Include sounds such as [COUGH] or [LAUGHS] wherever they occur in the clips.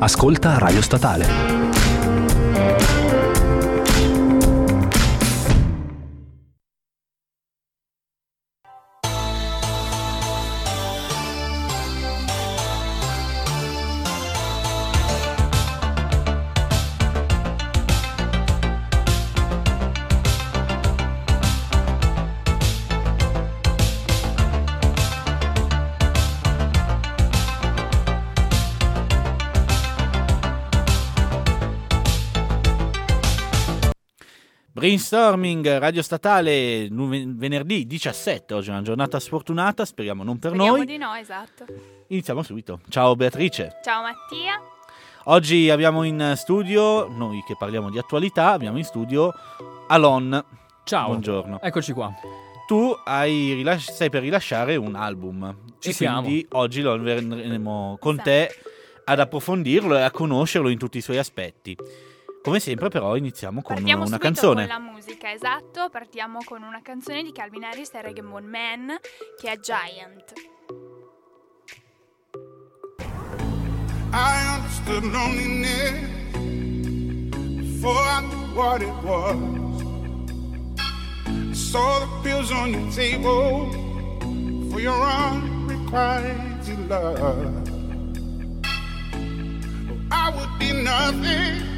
Ascolta Radio Statale. Brainstorming Radio Statale venerdì 17, oggi è una giornata sfortunata, speriamo non per Speriamo noi. di no, esatto. Iniziamo subito. Ciao Beatrice. Ciao Mattia. Oggi abbiamo in studio, noi che parliamo di attualità, abbiamo in studio Alon. Ciao. Buongiorno. Eccoci qua. Tu hai rilas- stai per rilasciare un album. Ci e siamo. quindi oggi lo verremo con te ad approfondirlo e a conoscerlo in tutti i suoi aspetti. Come sempre però iniziamo con Partiamo una subito canzone. con la musica, esatto. Partiamo con una canzone di Calvin Harris e Reggae Moon Man che è Giant. I understood loneliness before I knew what it was. I saw the pills on your table for your unrequited love. I would be nothing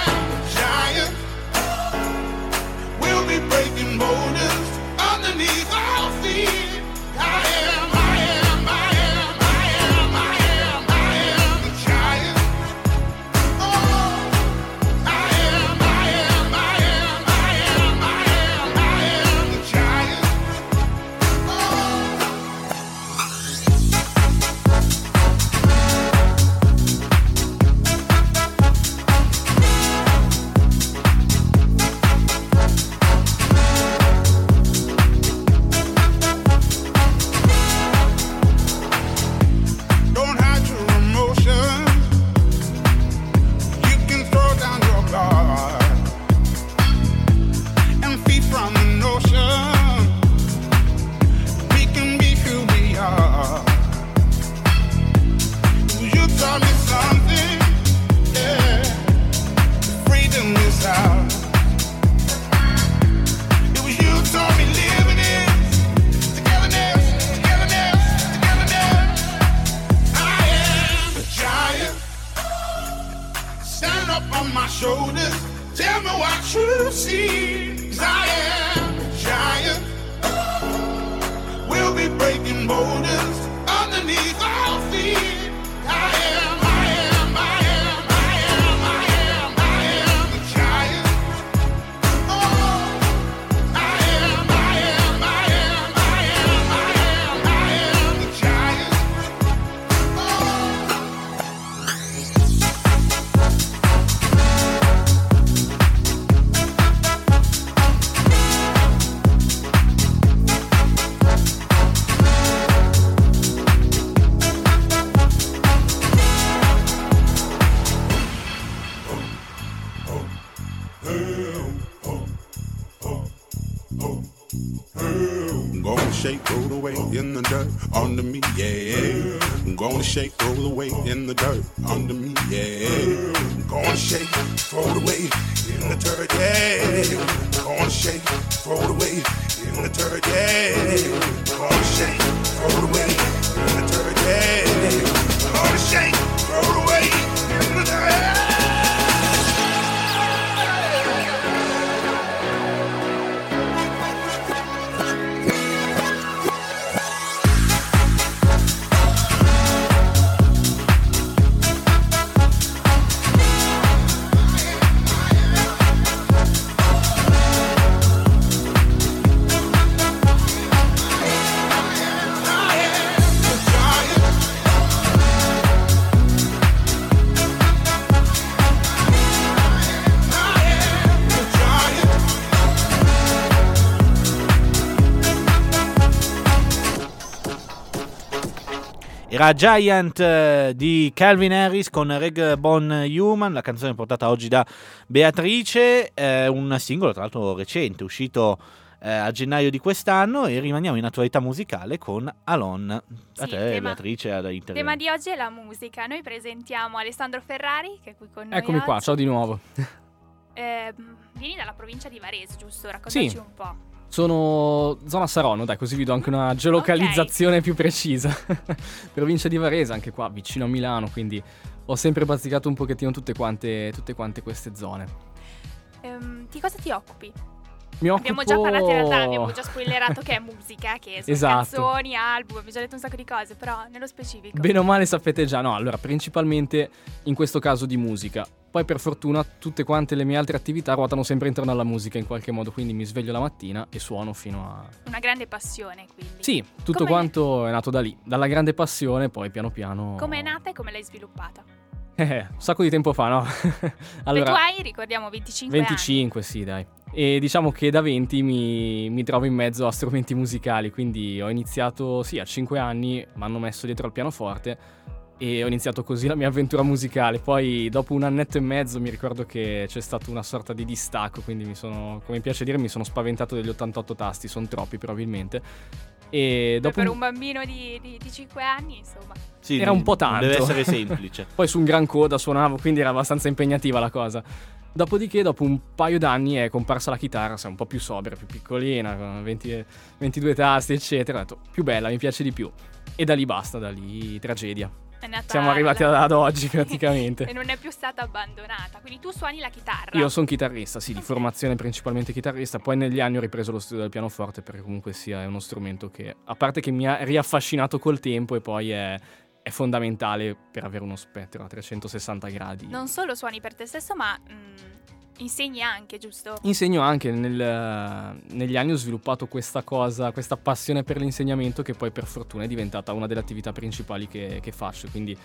gonna shake, roll away in the dirt under me, yeah. I'm gonna shake, roll away in the dirt under me, yeah. I'm gonna shake, throw it away in the dirt, yeah. I'm gonna shake, throw it away in the dirt, yeah. I'm gonna shake, throw it away in the dirt, yeah. I'm gonna shake, throw it away in the dirt. Era Giant eh, di Calvin Harris con Reg Bon Human, la canzone portata oggi da Beatrice, eh, un singolo tra l'altro recente, uscito eh, a gennaio di quest'anno e rimaniamo in attualità musicale con Alon. A Sì, te tema- Beatrice ad Il intervenire. tema di oggi è la musica. Noi presentiamo Alessandro Ferrari, che è qui con noi. Eccomi qua, oggi. ciao di nuovo. Ehm, vieni dalla provincia di Varese, giusto? Raccontaci Sì. un po'. Sono zona Saronno, dai, così vi do anche una geolocalizzazione più precisa. [LAUGHS] Provincia di Varese, anche qua, vicino a Milano, quindi ho sempre bazzicato un pochettino tutte quante, tutte quante queste zone. Ehm, di cosa ti occupi? Mi occupo... Abbiamo già parlato in realtà, abbiamo già spoilerato che è musica, che sono [LAUGHS] Esatto. canzoni, album, abbiamo già detto un sacco di cose, però nello specifico. Bene o male sapete già, no, allora principalmente in questo caso di musica. Poi per fortuna tutte quante le mie altre attività ruotano sempre intorno alla musica in qualche modo, quindi mi sveglio la mattina e suono fino a... Una grande passione, quindi. Sì, tutto Come- quanto è nato da lì, dalla grande passione, poi piano piano... Come è nata e come l'hai sviluppata? Eh, un sacco di tempo fa, no? [LAUGHS] Beh, tu hai, ricordiamo, 25, 25, sì, dai. E diciamo che da 20 mi, mi trovo in mezzo a strumenti musicali, quindi ho iniziato, sì, a 5 anni, mi hanno messo dietro al pianoforte e ho iniziato così la mia avventura musicale. Poi dopo un annetto e mezzo mi ricordo che c'è stato una sorta di distacco, quindi mi sono, come piace dire, mi sono spaventato degli 88 tasti, sono troppi probabilmente. E Beh, dopo per un bambino di, di, di 5 anni, insomma. Sì, Era un po' non Deve tanto. essere [LAUGHS] semplice. Poi su un gran coda suonavo, quindi era abbastanza impegnativa la cosa. Dopodiché, dopo un paio d'anni, è comparsa la chitarra, sai, un po' più sobria, più piccolina, con 20 22 tasti, eccetera. Ho detto, più bella, mi piace di più. E da lì basta, da lì tragedia. È nata Siamo arrivati ad oggi [LAUGHS] e praticamente. non è più stata abbandonata. Quindi tu suoni la chitarra. Io sono chitarrista, sì, di formazione principalmente chitarrista. Poi negli anni ho ripreso lo studio del pianoforte perché comunque sia è uno strumento che, a parte che mi ha riaffascinato col tempo e poi è, è fondamentale per avere uno spettro a 360 gradi. Non solo suoni per te stesso, ma mm, insegni anche, giusto? Insegno anche, nel- negli anni ho sviluppato questa cosa, questa passione per l'insegnamento che poi per fortuna è diventata una delle attività principali che, che faccio, quindi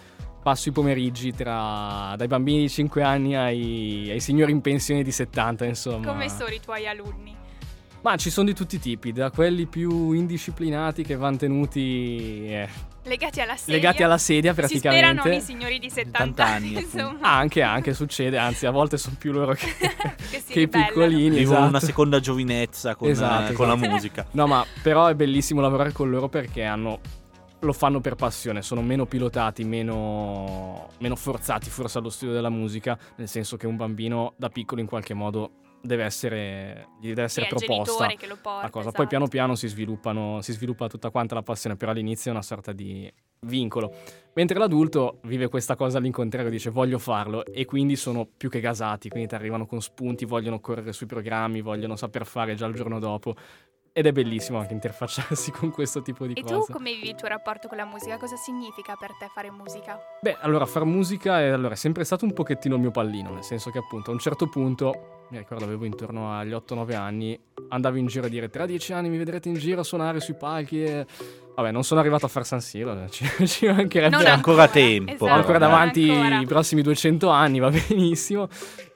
passo i pomeriggi tra, dai bambini di 5 anni ai, ai signori in pensione di 70, insomma. Come sono i tuoi alunni? Ma ci sono di tutti i tipi, da quelli più indisciplinati che vanno tenuti eh, Legati alla sedia? legati alla sedia Si sperano praticamente. i signori di 70 70 anni, insomma. Anche, anche succede, anzi a volte sono più loro che, [LAUGHS] Che che i piccolini. Vivono esatto. una seconda giovinezza con, Esatto, eh, con la esatto. musica. No, ma però è bellissimo lavorare con loro perché hanno lo fanno per passione, sono meno pilotati, meno, meno forzati forse allo studio della musica, nel senso che un bambino da piccolo in qualche modo deve essere, gli deve essere proposta che lo porta. la cosa. esatto. Poi piano piano si, sviluppano, si sviluppa tutta quanta la passione, però all'inizio è una sorta di vincolo. Mentre l'adulto vive questa cosa all'incontrario, dice voglio farlo e quindi sono più che gasati, quindi ti arrivano con spunti, vogliono correre sui programmi, vogliono saper fare già il giorno dopo. Ed è bellissimo anche interfacciarsi [LAUGHS] con questo tipo di E tu cose. come vivi il tuo rapporto con la musica? Cosa significa per te fare musica? Beh, allora far musica è, allora, è sempre stato un pochettino il mio pallino, nel senso che appunto a un certo punto, mi ricordo avevo intorno agli 8-9 anni, andavo in giro a dire tra 10 anni mi vedrete in giro a suonare sui palchi e... Vabbè, non sono arrivato a far San Siro, [LAUGHS] ci, ci mancherebbe Non C'è ancora tempo. Esatto. ho ancora davanti ancora. i prossimi 200 anni, va [LAUGHS] benissimo.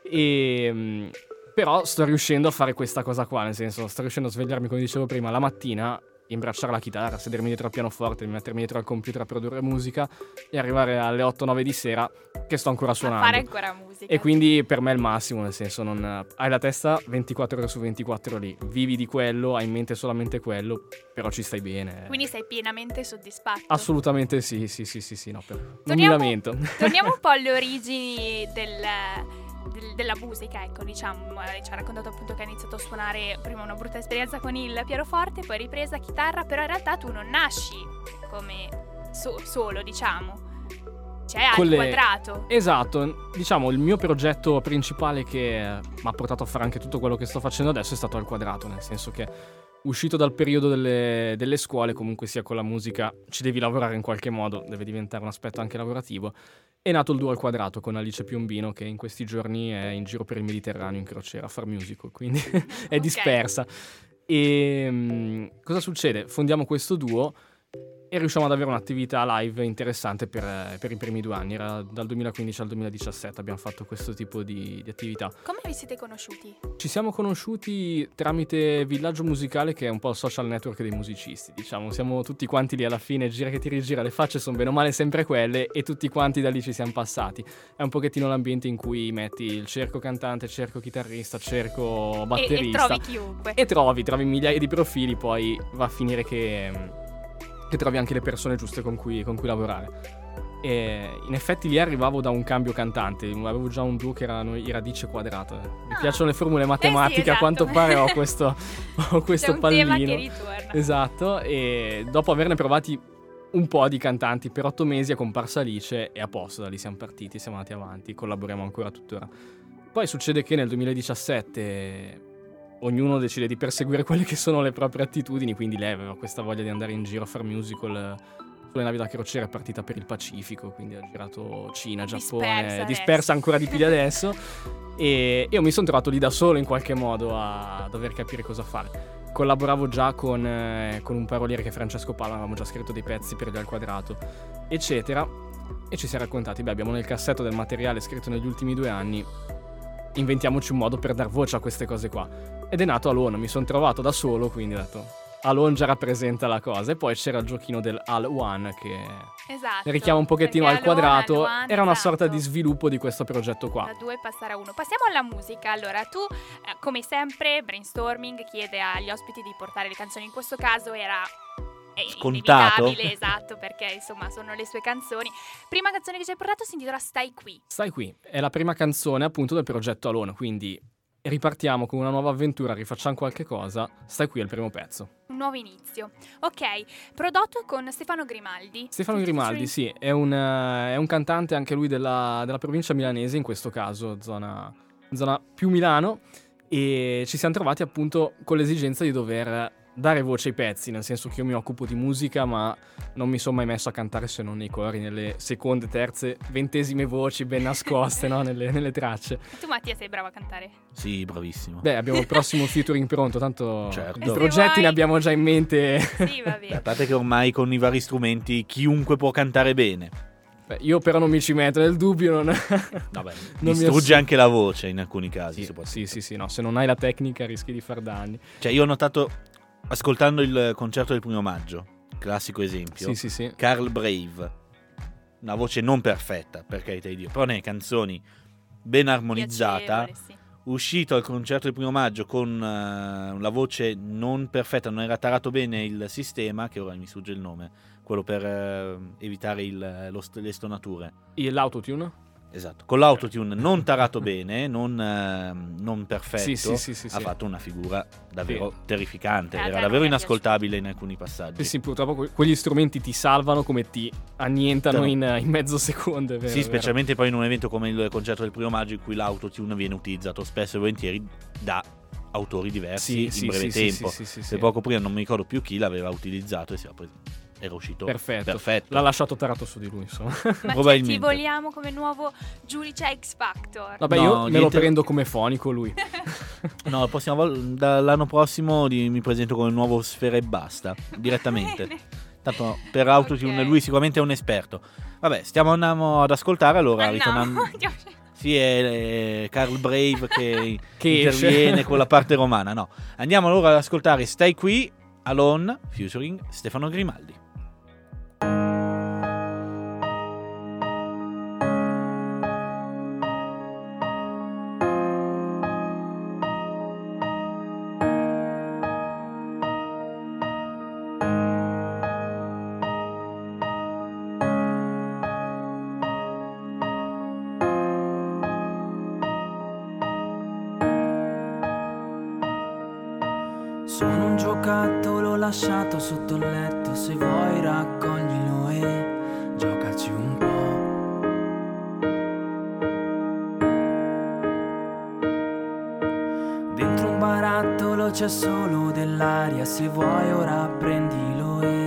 E, mm, però sto riuscendo a fare questa cosa qua, nel senso, sto riuscendo a svegliarmi, come dicevo prima, la mattina, imbracciare la chitarra, sedermi dietro al pianoforte, mettermi dietro al computer a produrre musica e arrivare alle 8-9 di sera che sto ancora A suonando. fare ancora musica. E quindi per me è il massimo, nel senso, non, hai la testa 24 ore su 24 lì, vivi di quello, hai in mente solamente quello, però ci stai bene. Quindi sei pienamente soddisfatto. Assolutamente sì, sì, sì, sì, sì, no, per- non mi Torniamo- lamento. Torniamo un po' alle [LAUGHS] origini del- del- della musica, ecco, diciamo, ci ha raccontato appunto che ha iniziato a suonare prima una brutta esperienza con il pianoforte, poi ripresa chitarra, però in realtà tu non nasci come so- solo, diciamo. Con al le- quadrato. Esatto, diciamo il mio progetto principale che mi ha portato a fare anche tutto quello che sto facendo adesso è stato al quadrato, nel senso che uscito dal periodo delle, delle scuole, comunque sia con la musica, ci devi lavorare in qualche modo, deve diventare un aspetto anche lavorativo. È nato il duo al quadrato con Alice Piombino che in questi giorni è in giro per il Mediterraneo in crociera a far musical, quindi [LAUGHS] è dispersa. E mm, cosa succede? Fondiamo questo duo e riusciamo ad avere un'attività live interessante per, eh, per i primi due anni. Era dal 2015 al 2017 abbiamo fatto questo tipo di, di attività. Come vi siete conosciuti? Ci siamo conosciuti tramite Villaggio Musicale, che è un po' il social network dei musicisti, diciamo. Siamo tutti quanti lì alla fine, gira che ti rigira, le facce sono bene o male sempre quelle e tutti quanti da lì ci siamo passati. È un pochettino l'ambiente in cui metti il cerco cantante, cerco chitarrista, cerco E, e batterista. trovi chiunque. E trovi, trovi migliaia di profili, poi va a finire che, che trovi anche le persone giuste con cui, con cui lavorare. E in effetti lì arrivavo da un cambio cantante, avevo già un duo che erano i radice quadrate. Mi Ah. piacciono le formule matematiche, esatto. a quanto pare ho questo, [LAUGHS] ho questo C'è un pallino. che ritorna. Esatto, e dopo averne provati un po' di cantanti per otto mesi è comparsa Alice e a posto, da lì siamo partiti, siamo andati avanti, collaboriamo ancora tuttora. Poi succede che nel 2017 ognuno decide di perseguire [LAUGHS] quelle che sono le proprie attitudini, quindi lei aveva questa voglia di andare in giro a fare musical eh, sulle navi da crociera, è partita per il Pacifico, quindi ha girato Cina, Giappone, Dispersa dispersa, ancora di più di adesso. [LAUGHS] e io mi sono trovato lì da solo in qualche modo a dover capire cosa fare. Collaboravo già con, eh, con un paroliere che è Francesco Palla, avevamo già scritto dei pezzi per gli al quadrato, eccetera. E ci siamo raccontati, beh, abbiamo nel cassetto del materiale scritto negli ultimi due anni, inventiamoci un modo per dar voce a queste cose qua. Ed è nato Alone, mi sono trovato da solo, quindi ho detto, Alone già rappresenta la cosa. E poi c'era il giochino del Al One che Esatto. richiama un pochettino al quadrato, Al One, era una esatto. sorta di sviluppo di questo progetto qua. Da due passare a uno. Passiamo alla musica. Allora, tu, eh, come sempre, brainstorming chiede agli ospiti di portare le canzoni. In questo caso era. Eh, Scontato. inevitabile, esatto, perché insomma sono le sue canzoni. Prima canzone che ci hai portato si intitola Stai qui. Stai qui, è la prima canzone appunto del progetto Alone, quindi ripartiamo con una nuova avventura, rifacciamo qualche cosa, stai qui è il primo pezzo. Un nuovo inizio. Ok, prodotto con Stefano Grimaldi. Stefano Featuring- Grimaldi, sì, è un, eh, è un cantante anche lui della, della provincia milanese, in questo caso zona, zona più Milano, e ci siamo trovati appunto con l'esigenza di dover dare voce ai pezzi, nel senso che io mi occupo di musica, ma non mi sono mai messo a cantare se non nei cori, nelle seconde, terze, ventesime voci ben nascoste no? nelle, [LAUGHS] nelle tracce. Tu, Mattia, sei bravo a cantare. Sì, bravissimo. Beh, abbiamo il prossimo featuring pronto, tanto Certo. i progetti vuoi- ne abbiamo già in mente. Sì, va A bene. parte che ormai con i vari strumenti chiunque può cantare bene. Beh, io però non mi ci metto nel dubbio, non... [LAUGHS] Vabbè, Non mi distrugge anche la voce in alcuni casi. Sì, sì, sì, sì, no, se non hai la tecnica rischi di far danni. Cioè, io ho notato, ascoltando il concerto del primo maggio, classico esempio, Sì, sì, sì. Carl Brave, una voce non perfetta, per carità di Dio, però nelle canzoni ben armonizzata, sì. uscito al concerto del primo maggio con eh, la voce non perfetta, non era tarato bene il sistema, che ora mi sfugge il nome, quello per eh, evitare il- lo st- le stonature. E L'autotune? Esatto, con l'autotune non tarato bene, non, ehm, non perfetto, Sì, sì, sì, sì, ha sì. fatto una figura davvero Sì. terrificante, Eh, era davvero inascoltabile in alcuni passaggi. Sì, sì, purtroppo que- quegli strumenti ti salvano come ti annientano in, in mezzo secondo, è vero, Sì, è vero. specialmente poi in un evento come il concerto del primo maggio in cui l'autotune viene utilizzato spesso e volentieri da autori diversi Sì, in sì, breve sì, sì, tempo. sì, sì, sì. E poco prima non mi ricordo più chi l'aveva utilizzato e si era, poi era uscito Perfetto. perfetto. L'ha lasciato tarato su di lui, insomma. Mattia, ti probabilmente. vogliamo come nuovo giudice X Factor. Vabbè, No, io me lo niente- prendo come fonico lui. [LAUGHS] No, la prossima vol- dall'anno prossimo di- mi presento come nuovo Sfera e Basta, direttamente. [LAUGHS] Tanto per autotune Ok. lui sicuramente è un esperto. Vabbè, stiamo andando ad ascoltare allora, Andiamo. ritornando... [LAUGHS] Sì, è, Carl Brave che, Che esce. interviene con la parte romana. No, andiamo allora ad ascoltare Stai qui, Alone, featuring Stefano Grimaldi. Giocattolo lasciato sotto il letto, se vuoi raccoglilo e giocaci un po'. Dentro un barattolo c'è solo dell'aria, se vuoi ora prendilo e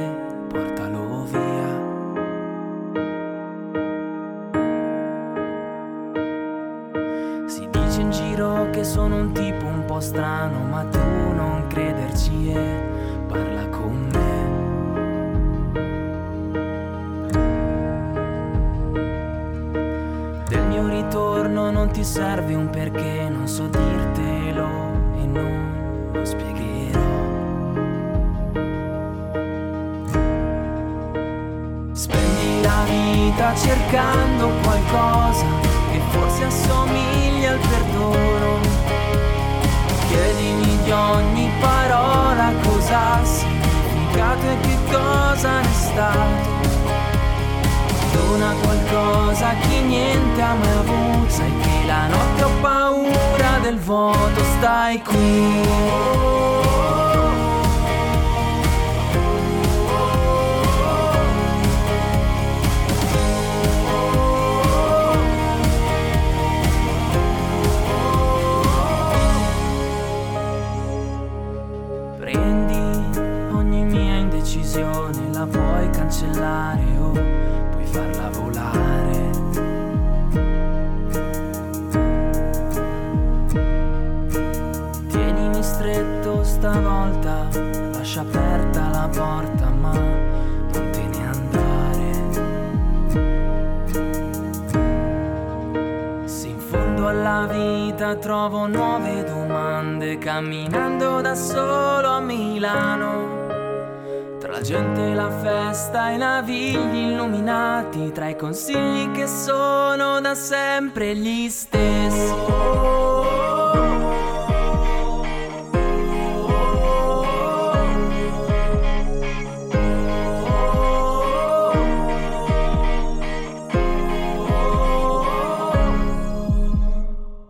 indecisione, la puoi cancellare o puoi farla volare. Tienimi stretto stavolta, lascia aperta la porta, ma non te ne andare. Se in fondo alla vita trovo nuove domande, camminando da solo a Milano. Gente e la festa, i navigli illuminati, tra i consigli che sono da sempre gli stessi.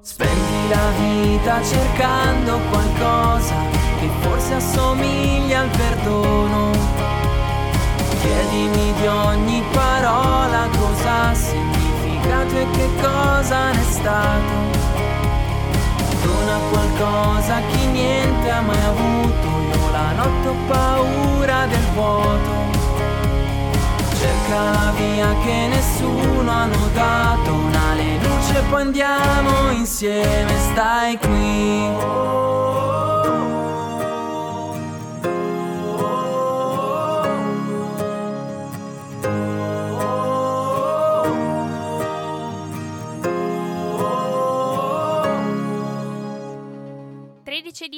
Spendi la vita cercando qualcosa che forse assomiglia al perdono. Chiedimi di ogni parola cosa ha significato e che cosa ne è stato. Dona qualcosa a chi niente ha mai avuto. Io la notte ho paura del vuoto. Cerca la via che nessuno ha notato Una le luce poi andiamo insieme Stai qui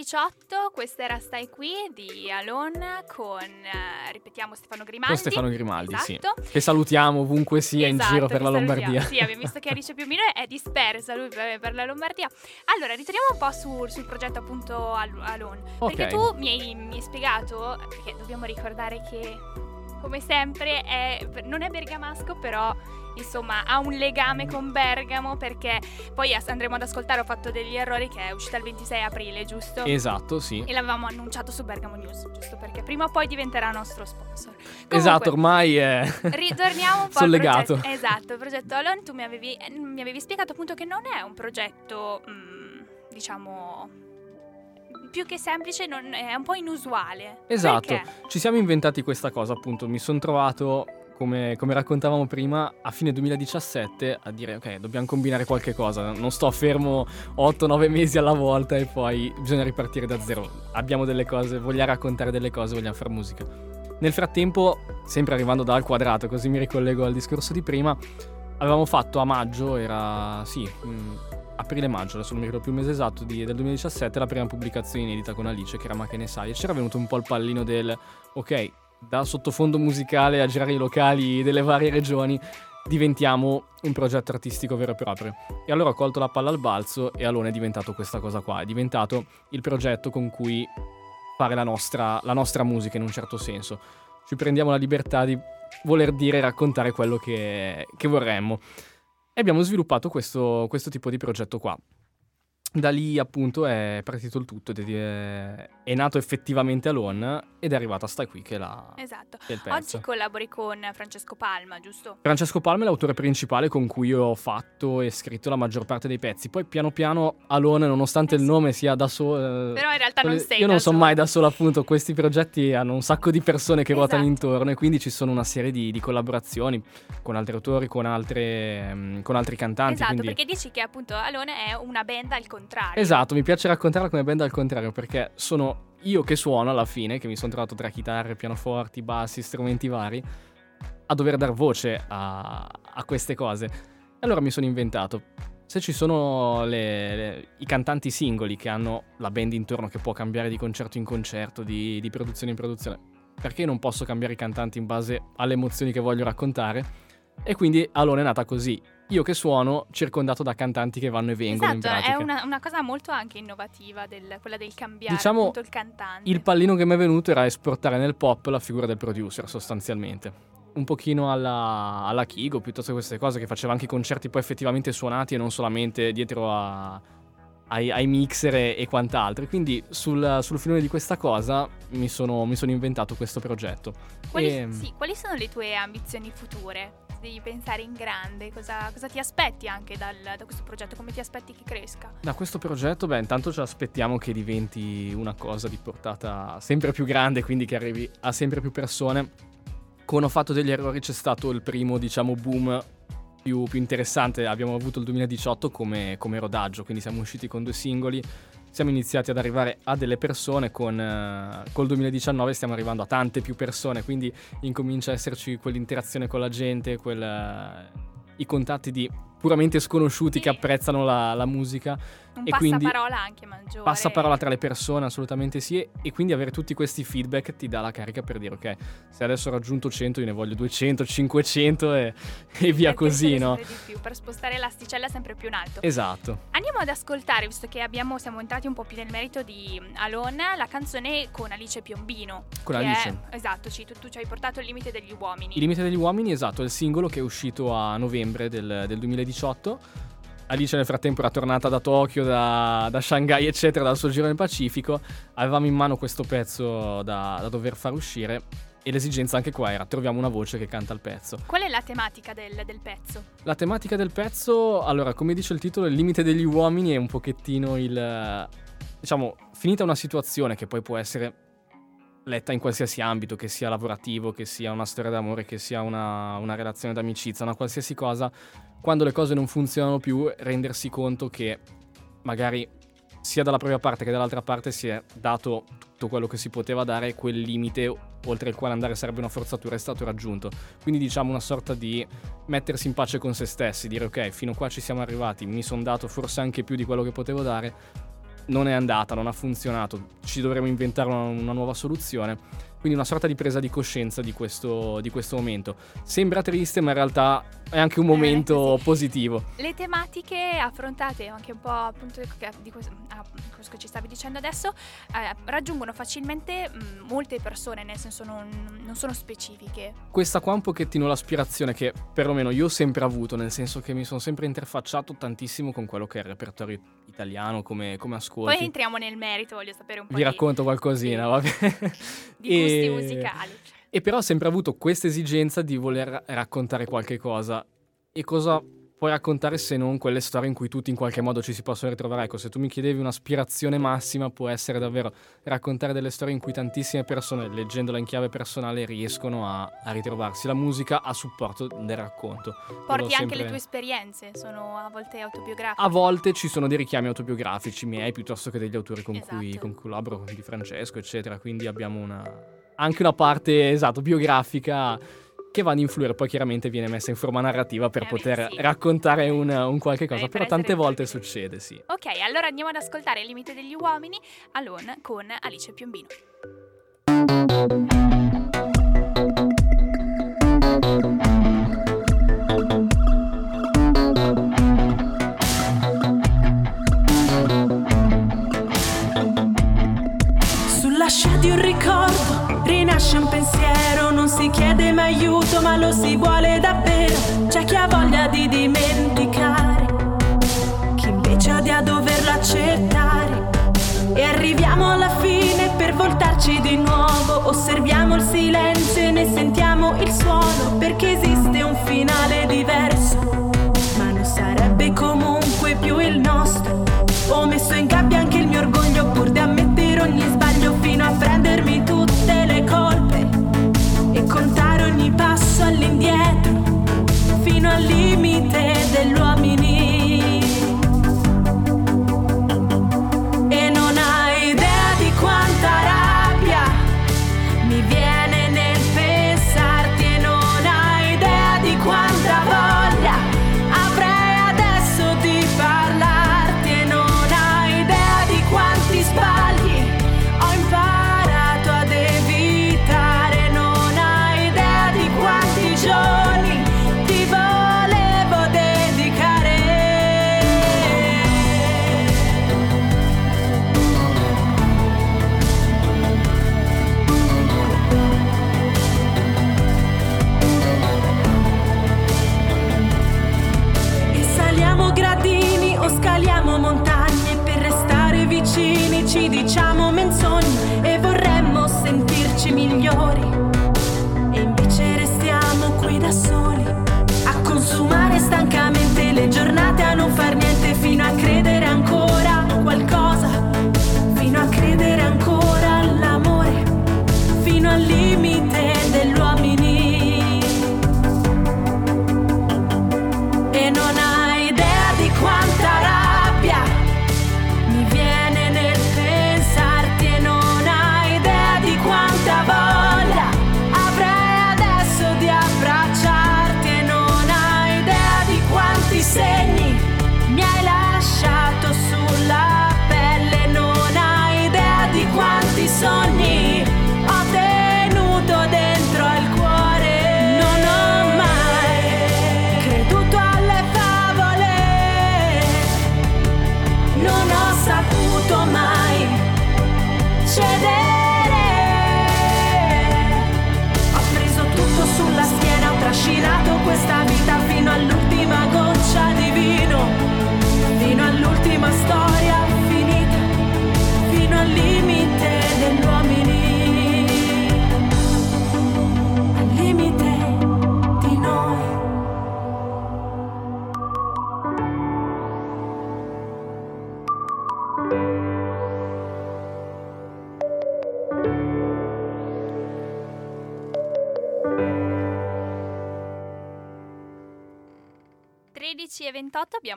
18, questa era Stai qui di Alon con, eh, ripetiamo, Stefano Grimaldi. Con Stefano Grimaldi, esatto. sì. Che salutiamo ovunque sia in Esatto, giro per la salutiamo. Lombardia. Sì, abbiamo visto che Alice Piumino è dispersa lui per, la Lombardia. Allora, ritorniamo un po' su- sul progetto appunto Al- Alon. Ok. Perché tu mi hai, mi hai spiegato, perché dobbiamo ricordare che come sempre è, non è bergamasco, però insomma ha un legame con Bergamo perché poi andremo ad ascoltare, ho fatto degli errori che è uscita il 26 aprile, giusto? Esatto, sì. E l'avevamo annunciato su Bergamo News, giusto perché prima o poi diventerà nostro sponsor. Comunque, Esatto, ormai è... Ritorniamo un po' Sono legato. progetto. Esatto, il progetto Alon, tu mi avevi, eh, mi avevi spiegato appunto che non è un progetto, mm, diciamo, più che semplice, non- è un po' inusuale. Esatto, Perché? ci siamo inventati questa cosa appunto, mi sono trovato, come, come raccontavamo prima, a fine 2017 a dire ok, dobbiamo combinare qualche cosa, non sto fermo 8-9 mesi alla volta e poi bisogna ripartire da zero, abbiamo delle cose, vogliamo raccontare delle cose, vogliamo fare musica. Nel frattempo, sempre arrivando dal quadrato, così mi ricollego al discorso di prima, avevamo fatto a maggio, era sì, mm, aprile-maggio, adesso non mi ricordo più il mese esatto, di- del 2017, la prima pubblicazione inedita con Alice, che era Ma che ne sai, e c'era venuto un po' il pallino del, ok, da sottofondo musicale a girare i locali delle varie regioni, diventiamo un progetto artistico vero e proprio. E allora ho colto la palla al balzo e Alone è diventato questa cosa qua, è diventato il progetto con cui fare la nostra, la nostra musica in un certo senso. Ci prendiamo la libertà di voler dire e raccontare quello che, che vorremmo. E abbiamo sviluppato questo, questo tipo di progetto qua. Da lì appunto è partito il tutto ed è, nato effettivamente Alone ed è arrivato a Sta qui che la, Esatto. il. Oggi collabori con Francesco Palma, giusto? Francesco Palma è l'autore principale con cui ho fatto e scritto la maggior parte dei pezzi. Poi piano piano Alone, nonostante Eh il sì. nome sia da solo... Però in realtà non sei Io non sono mai da solo, appunto. Questi progetti hanno un sacco di persone che ruotano Esatto. intorno e quindi ci sono una serie di, di collaborazioni con altri autori, con, altre, mm, con altri cantanti. Esatto, quindi- perché dici che appunto Alone è una band al contrario. Esatto, mi piace raccontarla come band al contrario perché sono io che suono alla fine, che mi sono trovato tra chitarre, pianoforti, bassi, strumenti vari, a dover dar voce a, a queste cose. Allora mi sono inventato se ci sono le- le- i cantanti singoli che hanno la band intorno che può cambiare di concerto in concerto, di, di produzione in produzione, perché non posso cambiare i cantanti in base alle emozioni che voglio raccontare? E quindi Alone è nata così. Io che suono circondato da cantanti che vanno e vengono in Esatto, è una, una cosa molto anche innovativa, del- quella del cambiare Diciamo, il cantante. Il pallino che mi è venuto era esportare nel pop la figura del producer, sostanzialmente. Un pochino alla, alla Kigo, piuttosto che queste cose, che faceva anche i concerti poi effettivamente suonati e non solamente dietro a- ai, ai mixer e, e quant'altro. Quindi sul, sul filone di questa cosa mi sono, mi sono inventato questo progetto. Quali, E- sì, quali sono le tue ambizioni future? Devi pensare in grande, cosa, cosa ti aspetti anche dal- da questo progetto? Come ti aspetti che cresca? Da questo progetto, beh, intanto ci aspettiamo che diventi una cosa di portata sempre più grande, quindi che arrivi a sempre più persone. Come ho fatto degli errori, c'è stato il primo, diciamo, boom più, più interessante. Abbiamo avuto il 2018 come, come rodaggio, quindi siamo usciti con due singoli. Siamo iniziati ad arrivare a delle persone, con, eh, col 2019 stiamo arrivando a tante più persone, quindi incomincia a esserci quell'interazione con la gente, quel, eh, i contatti di puramente sconosciuti che apprezzano la, la musica Un E passaparola anche maggiore. passaparola tra le persone, assolutamente sì, e quindi avere tutti questi feedback ti dà la carica per dire ok, se adesso ho raggiunto 100 io ne voglio 200, 500 e, e via [LAUGHS] Per così, no? più, per spostare l'asticella sempre più in alto. Esatto. Andiamo ad ascoltare, visto che abbiamo, siamo entrati un po' più nel merito di Alone, la canzone con Alice Piombino. Con Alice. È, esatto, sì, tu, tu ci hai portato il limite degli uomini. Il limite degli uomini, esatto, è il singolo che è uscito a novembre del, del 2018. Alice nel frattempo era tornata da Tokyo, da, da Shanghai, eccetera, dal suo giro nel Pacifico. Avevamo in mano questo pezzo da, da dover far uscire e l'esigenza anche qua era troviamo una voce che canta il pezzo. Qual è la tematica del, del pezzo? La tematica del pezzo, allora, come dice il titolo, il limite degli uomini è un pochettino il... diciamo, finita una situazione che poi può essere letta in qualsiasi ambito, che sia lavorativo, che sia una storia d'amore, che sia una, una relazione d'amicizia, una qualsiasi cosa, quando le cose non funzionano più, rendersi conto che magari sia dalla propria parte che dall'altra parte si è dato tutto quello che si poteva dare quel limite oltre il quale andare sarebbe una forzatura è stato raggiunto. Quindi diciamo una sorta di mettersi in pace con se stessi, dire ok, fino a qua ci siamo arrivati, mi sono dato forse anche più di quello che potevo dare, non è andata, non ha funzionato, ci dovremo inventare una, una nuova soluzione. Quindi una sorta di presa di coscienza di questo, di questo momento. Sembra triste, ma in realtà è anche un Eh, momento sì. positivo. Le tematiche affrontate, anche un po' appunto di questo, ah, questo che ci stavi dicendo adesso, eh, raggiungono facilmente mh, molte persone, nel senso non, non sono specifiche. Questa qua è un pochettino l'aspirazione che perlomeno io ho sempre avuto, nel senso che mi sono sempre interfacciato tantissimo con quello che è il repertorio italiano come, come ascolti. Poi entriamo nel merito, voglio sapere un po' Vi di, racconto qualcosina, sì. va bene? di gusti E- musicali. E però ho sempre avuto questa esigenza di voler raccontare qualche cosa. E cosa puoi raccontare se non quelle storie in cui tutti in qualche modo ci si possono ritrovare? Ecco, se tu mi chiedevi un'aspirazione massima può essere davvero raccontare delle storie in cui tantissime persone, leggendola in chiave personale, riescono a, a ritrovarsi. La musica a supporto del racconto. Porti anche sempre- le tue esperienze, sono a volte autobiografiche. A volte ci sono dei richiami autobiografici miei piuttosto che degli autori con cui Esatto. con cui collaboro, come di Francesco, eccetera. Quindi abbiamo una anche una parte esatto biografica che va ad influire, poi chiaramente viene messa in forma narrativa per Eh, poter sì. raccontare un, un qualche cosa. Eh, per Però tante volte più- succede, sì. Ok, allora andiamo ad ascoltare Il limite degli uomini, Alone con Alice Piombino. Aiuto ma lo si vuole davvero. C'è chi ha voglia di dimenticare, chi invece odia doverlo accettare. E arriviamo alla fine per voltarci di nuovo, osserviamo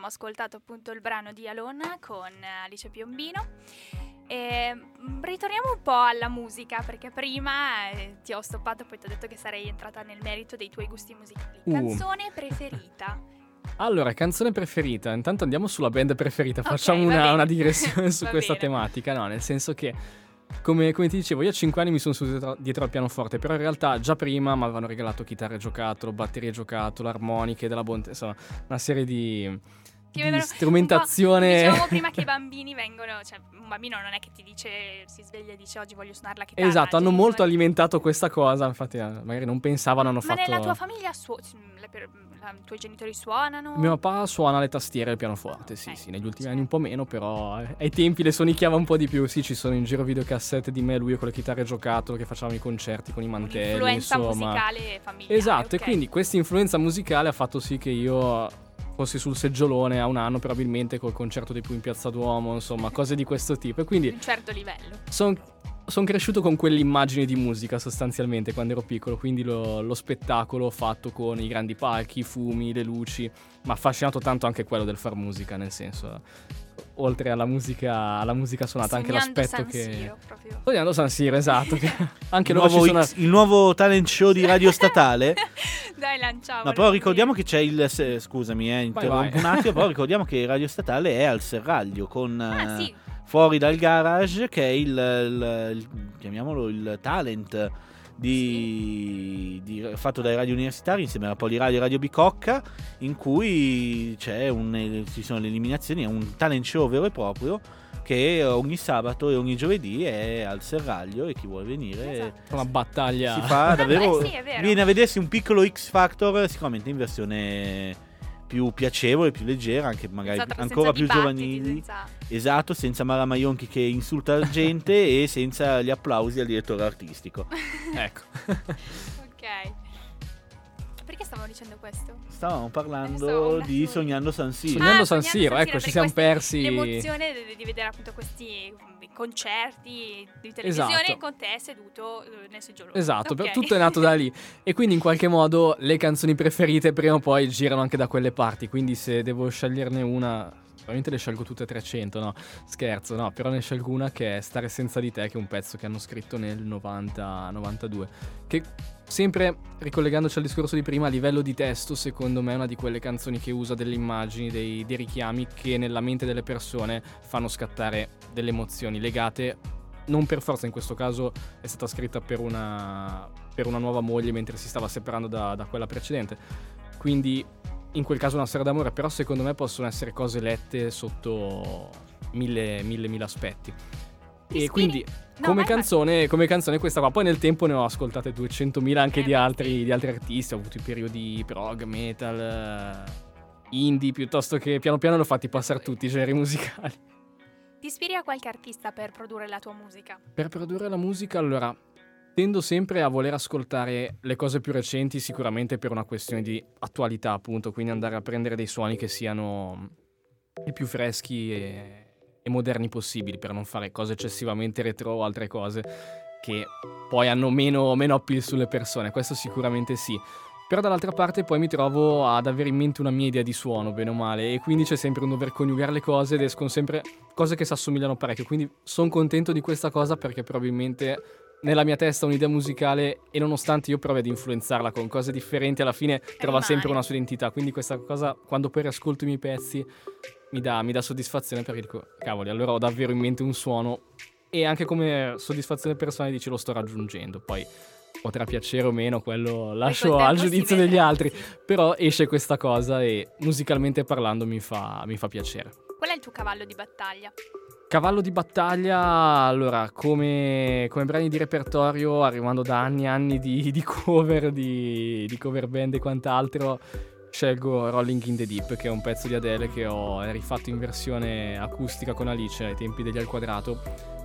ascoltato appunto il brano di Alona con Alice Piombino. E mm, ritorniamo un po' alla musica perché prima eh, ti ho stoppato poi ti ho detto che sarei entrata nel merito dei tuoi gusti musicali. Uh. Canzone preferita? [LAUGHS] Allora, canzone preferita. Intanto andiamo sulla band preferita. Ok, Facciamo una, una [LAUGHS] digressione su questa bene. tematica. No, nel senso che, come, come ti dicevo, io a 5 anni mi sono seduto dietro, dietro al pianoforte. Però in realtà già prima mi avevano regalato chitarre e giocattolo, batterie e giocattolo, armoniche della bontà. Insomma, una serie di, Di vengono- strumentazione. Dicevamo [LAUGHS] prima che i bambini vengono, cioè un bambino non è che ti dice, si sveglia e dice oggi voglio suonare la chitarra. Esatto, hanno Cioè, molto come- alimentato questa cosa. Infatti, eh, magari non pensavano, hanno Ma fatto. nella tua famiglia suo- le per- la- i tuoi genitori suonano? Mio papà suona le tastiere e il pianoforte, sì, Ok. sì, negli ultimi anni un po' meno, però eh, ai tempi le suonicchiava un po' di più. Sì, ci sono in giro videocassette di me lui con le chitarre giocattolo che facevamo i concerti con i mantelli, Un'influenza insomma. musicale familiare. Esatto, ok. e quindi questa influenza musicale ha fatto sì che io fossi sul seggiolone a un anno probabilmente col concerto dei Pooh in Piazza Duomo, insomma, cose di questo tipo. E quindi Di un certo livello. sono cresciuto con quell'immagine di musica sostanzialmente quando ero piccolo, quindi lo, lo spettacolo fatto con i grandi palchi, i fumi, le luci, mi ha affascinato tanto anche quello del far musica, nel senso, oltre alla musica, alla musica suonata, anche Sognando l'aspetto San che... Siro, proprio. Sognando San Siro, esatto, che [LAUGHS] anche il, nuovo sono... Il nuovo talent show di Radio Statale. [LAUGHS] Dai, lanciamo. No, però ricordiamo che c'è il. se- scusami, eh, interrompo vai. un attimo. però [LAUGHS] ricordiamo che Radio Statale è al Serraglio con. Ah, eh, sì. Fuori dal garage, che è il, il- il- chiamiamolo il talent di, di- fatto dai radio universitari insieme alla Poliradio e Radio Bicocca, in cui c'è un, ci sono le eliminazioni, è un talent show vero e proprio che ogni sabato e ogni giovedì è al Serraglio e chi vuole venire Esatto. una battaglia... si fa davvero Eh sì, viene a vedersi un piccolo X Factor sicuramente in versione più piacevole, più leggera, anche magari Esatto, ancora più giovanili. senza- Esatto, senza Mara Maionchi che insulta la gente [LAUGHS] e senza gli applausi al direttore artistico. [LAUGHS] Ecco. Ok. Perché stavamo dicendo questo? Stavamo parlando di Sognando San Siro. Sognando Ah, San Siro, ecco, ci siamo persi... L'emozione di, vedere appunto questi concerti di televisione Esatto. con te seduto eh, nel seggiolone. Esatto, Ok. per- tutto è nato da lì. E quindi in qualche modo le canzoni preferite prima o poi girano anche da quelle parti. Quindi se devo sceglierne una, probabilmente le scelgo tutte e 300, no? Scherzo, no, però ne scelgo una che è Stare senza di te, che è un pezzo che hanno scritto nel 90-92. Che sempre ricollegandoci al discorso di prima, a livello di testo, secondo me è una di quelle canzoni che usa delle immagini, dei, dei richiami che nella mente delle persone fanno scattare delle emozioni legate non per forza in questo caso è stata scritta per una, per una nuova moglie mentre si stava separando da, da quella precedente. Quindi in quel caso una storia d'amore, però secondo me possono essere cose lette sotto mille, mille, mille aspetti. E quindi No, come, vai, vai. canzone, come canzone questa qua, poi nel tempo ne ho ascoltate 200.000 anche Eh, di, altri, di altri artisti, ho avuto i periodi prog, metal, eh, indie, piuttosto che piano piano ne ho fatti passare tutti i generi musicali. Ti ispiri a qualche artista per produrre la tua musica? Per produrre la musica, allora, tendo sempre a voler ascoltare le cose più recenti, sicuramente per una questione di attualità, appunto, quindi andare a prendere dei suoni che siano i più freschi e, e moderni possibili, per non fare cose eccessivamente retro o altre cose che poi hanno meno, meno appeal sulle persone, questo sicuramente sì. Però dall'altra parte poi mi trovo ad avere in mente una mia idea di suono, bene o male, e quindi c'è sempre un dover coniugare le cose ed escono sempre cose che si assomigliano parecchio. Quindi sono contento di questa cosa perché probabilmente nella mia testa un'idea musicale e nonostante io provi ad influenzarla con cose differenti, alla fine trova Rimane. sempre una sua identità. Quindi questa cosa, quando poi riascolto i miei pezzi, mi dà, mi dà soddisfazione perché dico, cavoli, allora ho davvero in mente un suono e anche come soddisfazione personale dici lo sto raggiungendo. Poi potrà piacere o meno, quello lascio al giudizio degli altri. Però esce questa cosa e musicalmente parlando mi fa, mi fa piacere. Qual è il tuo cavallo di battaglia? Cavallo di battaglia, allora, come, come brani di repertorio, arrivando da anni e anni di, di cover, di, di cover band e quant'altro, scelgo Rolling in the Deep, che è un pezzo di Adele che ho rifatto in versione acustica con Alice ai tempi degli Al Quadrato,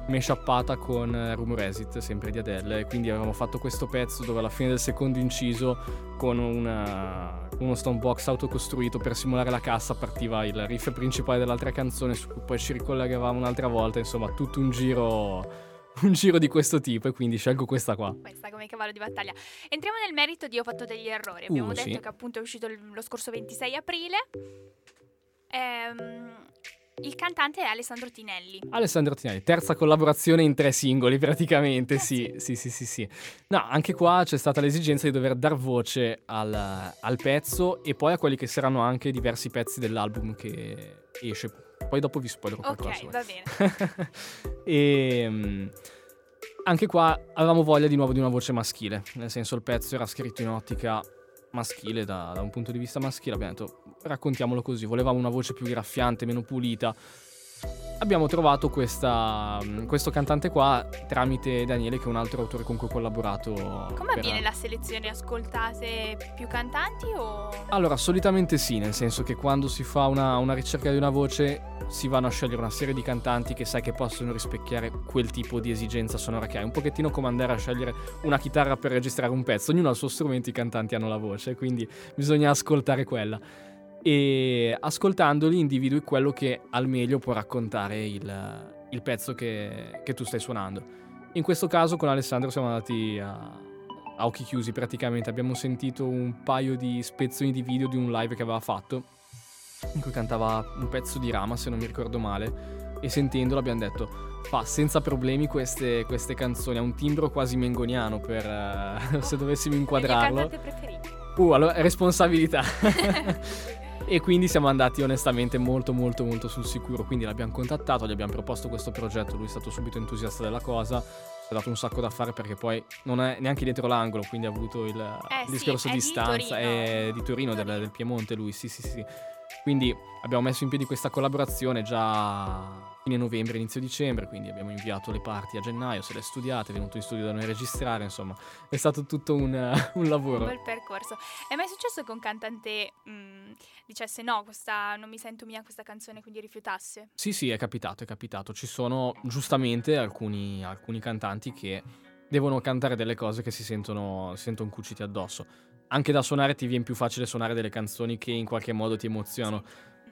meshappata con Room Resit, sempre di Adele, e quindi avevamo fatto questo pezzo dove alla fine del secondo inciso, con una- uno stonebox autocostruito per simulare la cassa, partiva il riff principale dell'altra canzone su cui poi ci ricollegavamo un'altra volta, insomma tutto un giro... [LAUGHS] Un giro di questo tipo e quindi scelgo questa qua. Questa come cavallo di battaglia. Entriamo nel merito di Ho fatto degli errori. Abbiamo Uh, detto sì. che appunto è uscito lo scorso 26 aprile. Ehm, il cantante è Alessandro Tinelli. Alessandro Tinelli, terza collaborazione in tre singoli praticamente, sì, sì, sì, sì, sì. No, anche qua c'è stata l'esigenza di dover dar voce al, al pezzo e poi a quelli che saranno anche diversi pezzi dell'album che esce. Poi dopo vi spoilerò qualcosa. Ok, va bene. [LAUGHS] e mm, anche qua avevamo voglia di nuovo di una voce maschile, nel senso il pezzo era scritto in ottica maschile, da, da un punto di vista maschile, abbiamo detto raccontiamolo così, volevamo una voce più graffiante, meno pulita. Abbiamo trovato questa, mm, questo cantante qua tramite Daniele, che è un altro autore con cui ho collaborato. Come per- avviene la selezione? Ascoltate più cantanti o... Allora, solitamente sì, nel senso che quando si fa una, una ricerca di una voce si vanno a scegliere una serie di cantanti che sai che possono rispecchiare quel tipo di esigenza sonora che hai. Un pochettino come andare a scegliere una chitarra per registrare un pezzo. Ognuno ha il suo strumento, i cantanti hanno la voce, quindi bisogna ascoltare quella. E ascoltandoli individui quello che al meglio può raccontare il, il pezzo che, che tu stai suonando. In questo caso con Alessandro siamo andati a, a occhi chiusi praticamente, abbiamo sentito un paio di spezzoni di video di un live che aveva fatto in cui cantava un pezzo di Rama se non mi ricordo male e sentendolo abbiamo detto fa senza problemi queste, queste canzoni, ha un timbro quasi mengoniano per eh, [LAUGHS] se dovessimo inquadrarlo. Uh, allora, responsabilità. [LAUGHS] [LAUGHS] e quindi siamo andati onestamente molto molto molto sul sicuro. Quindi l'abbiamo contattato, gli abbiamo proposto questo progetto, lui è stato subito entusiasta della cosa. Ci ha dato un sacco da fare perché poi non è neanche dietro l'angolo, quindi ha avuto il, Eh il sì, discorso è di. Torino. È di Torino, del, del Piemonte lui, sì sì sì. Quindi abbiamo messo in piedi questa collaborazione già fine novembre, inizio dicembre, quindi abbiamo inviato le parti a gennaio, se le studiate, è venuto in studio da noi a registrare, insomma, è stato tutto un, un [LAUGHS] Un lavoro. bel percorso. È mai successo che un cantante mh, dicesse no, questa, non mi sento mia questa canzone, quindi rifiutasse? Sì, sì, è capitato, è capitato. Ci sono giustamente alcuni, alcuni cantanti che devono cantare delle cose che si sentono, sentono cuciti addosso. Anche da suonare ti viene più facile suonare delle canzoni che in qualche modo ti emozionano.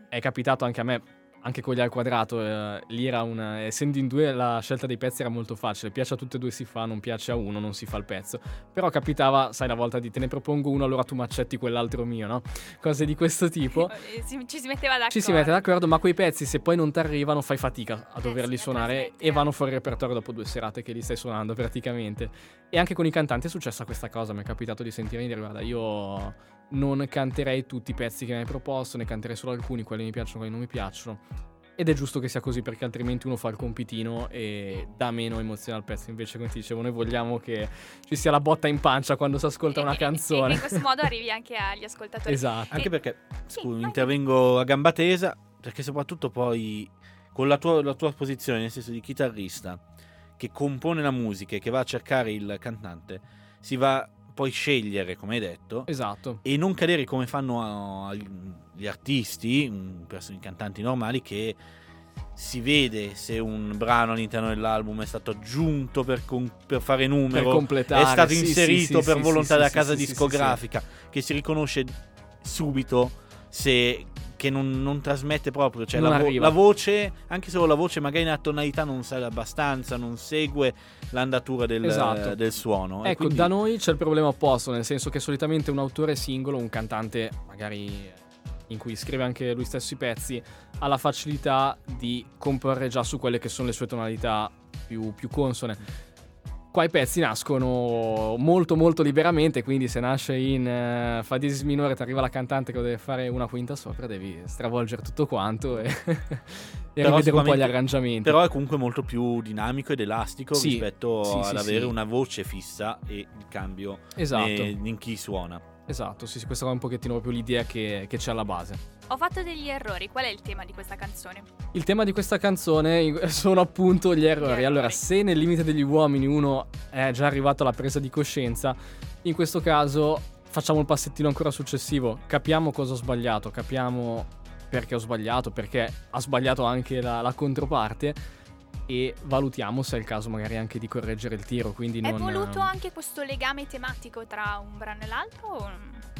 È capitato anche a me, anche con gli al quadrato, eh, lì era una... essendo in due la scelta dei pezzi era molto facile. Piace a tutte e due si fa, non piace a uno non si fa il pezzo. Però capitava, sai, la volta di te ne propongo uno, allora tu mi accetti quell'altro mio, no? Cose di questo tipo. [LAUGHS] Eh, ci si metteva d'accordo. Ci si mette d'accordo, ma quei pezzi, se poi non ti arrivano, fai fatica a Eh doverli sì, a suonare e vanno fuori repertorio dopo due serate che li stai suonando praticamente. E anche con i cantanti è successa questa cosa. Mi è capitato di sentire dire: Guarda, io non canterei tutti i pezzi che mi hai proposto, ne canterei solo alcuni, quelli mi piacciono, quelli non mi piacciono. Ed è giusto che sia così perché altrimenti uno fa il compitino e dà meno emozione al pezzo. Invece, come ti dicevo, noi vogliamo che ci sia la botta in pancia quando si ascolta E- una e- E canzone. in questo modo arrivi anche agli ascoltatori. esatto. Anche perché, Sì, scusa, vai. intervengo a gamba tesa, perché soprattutto poi con la tua, la tua posizione, nel senso di chitarrista, che compone la musica e che va a cercare il cantante, si va poi scegliere, come hai detto, Esatto. e non cadere come fanno a- gli artisti, mm, i cantanti normali, che si vede se un brano all'interno dell'album è stato aggiunto per, con- per fare numero, Per è stato sì, inserito sì, per sì, volontà sì, della casa discografica, che si riconosce subito se che non, non trasmette proprio, cioè la, vo- la voce, anche solo la voce magari nella tonalità non sale abbastanza, non segue l'andatura del, Esatto. del suono. Ecco, quindi- da noi c'è il problema opposto, nel senso che solitamente un autore singolo, un cantante magari in cui scrive anche lui stesso i pezzi, ha la facilità di comporre già su quelle che sono le sue tonalità più, più consone. Qua i pezzi nascono molto molto liberamente, quindi se nasce in eh, fa diesis minore ti arriva la cantante che deve fare una quinta sopra, devi stravolgere tutto quanto e, [LAUGHS] e rivedere un po' gli arrangiamenti. Però è comunque molto più dinamico ed elastico Sì, rispetto sì, ad sì, avere una voce fissa e il cambio esatto, ne- in chi suona. Esatto, sì, sì, questa è un pochettino proprio l'idea che- che c'è alla base. Ho fatto degli errori. Qual è il tema di questa canzone? Il tema di questa canzone [LAUGHS] sono appunto gli errori. errori. Allora, se nel limite degli uomini uno è già arrivato alla presa di coscienza, in questo caso facciamo il passettino ancora successivo. Capiamo cosa ho sbagliato, capiamo perché ho sbagliato, perché ha sbagliato anche la, la controparte e valutiamo se è il caso magari anche di correggere il tiro. Quindi È non... voluto anche questo legame tematico tra un brano e l'altro? o-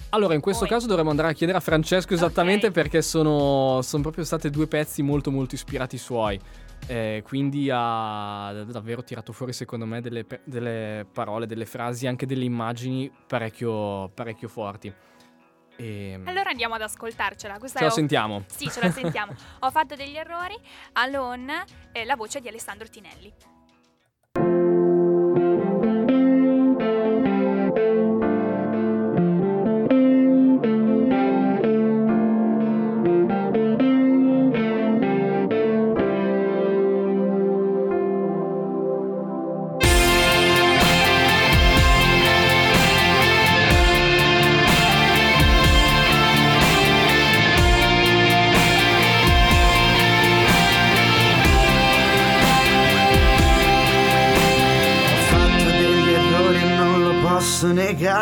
Allora, in questo Poi- caso dovremmo andare a chiedere a Francesco esattamente Ok. perché sono, sono proprio stati due pezzi molto molto ispirati suoi. Eh, quindi ha davvero tirato fuori secondo me delle, delle parole, delle frasi, anche delle immagini parecchio, parecchio forti. E Allora andiamo ad ascoltarcela. Questa ce la è- sentiamo. Sì, ce la sentiamo. [LAUGHS] Ho fatto degli errori. Alone, eh, la voce di Alessandro Tinelli.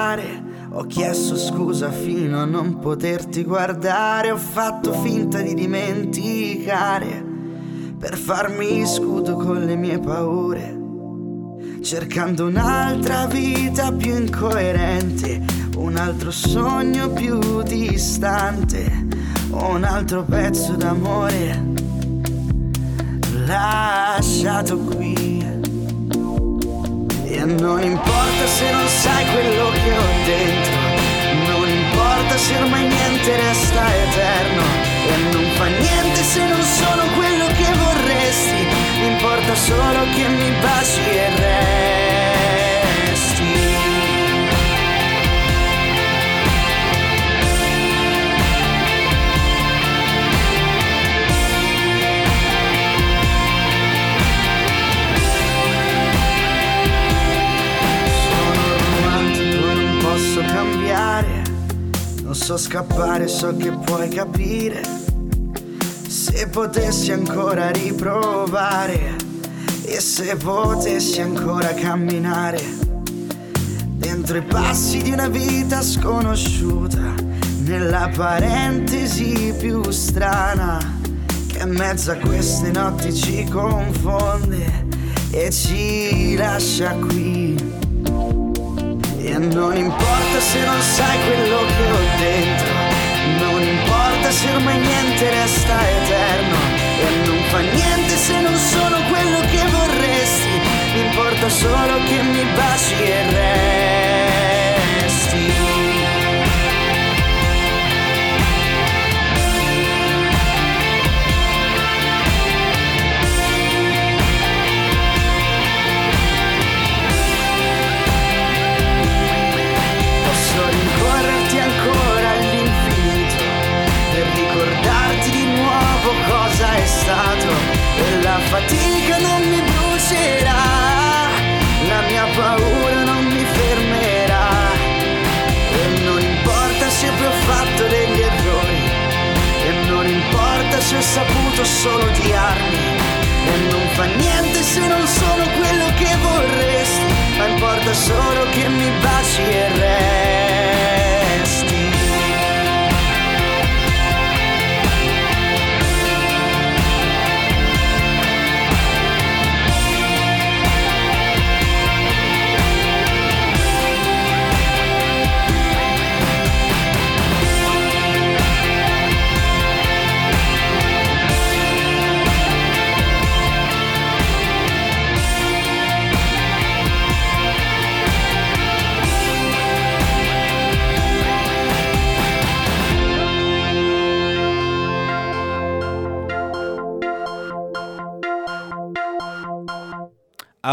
Negare. Ho chiesto scusa fino a non poterti guardare. Ho fatto finta di dimenticare per farmi scudo con le mie paure. Cercando un'altra vita più incoerente, un altro sogno più distante, un altro pezzo d'amore lasciato qui. E non importa se non sai quello che ho dentro, non importa se ormai niente resta eterno, e non fa niente se non sono quello che vorresti, importa solo che mi baci e resti. So scappare, so che puoi capire. Se potessi ancora riprovare e se potessi ancora camminare dentro i passi di una vita sconosciuta, nella parentesi più strana che in mezzo a queste notti ci confonde e ci lascia qui. E non importa se non sai quello che ho dentro, non importa se ormai niente resta eterno, e non fa niente se non sono quello che vorresti, importa solo che mi baci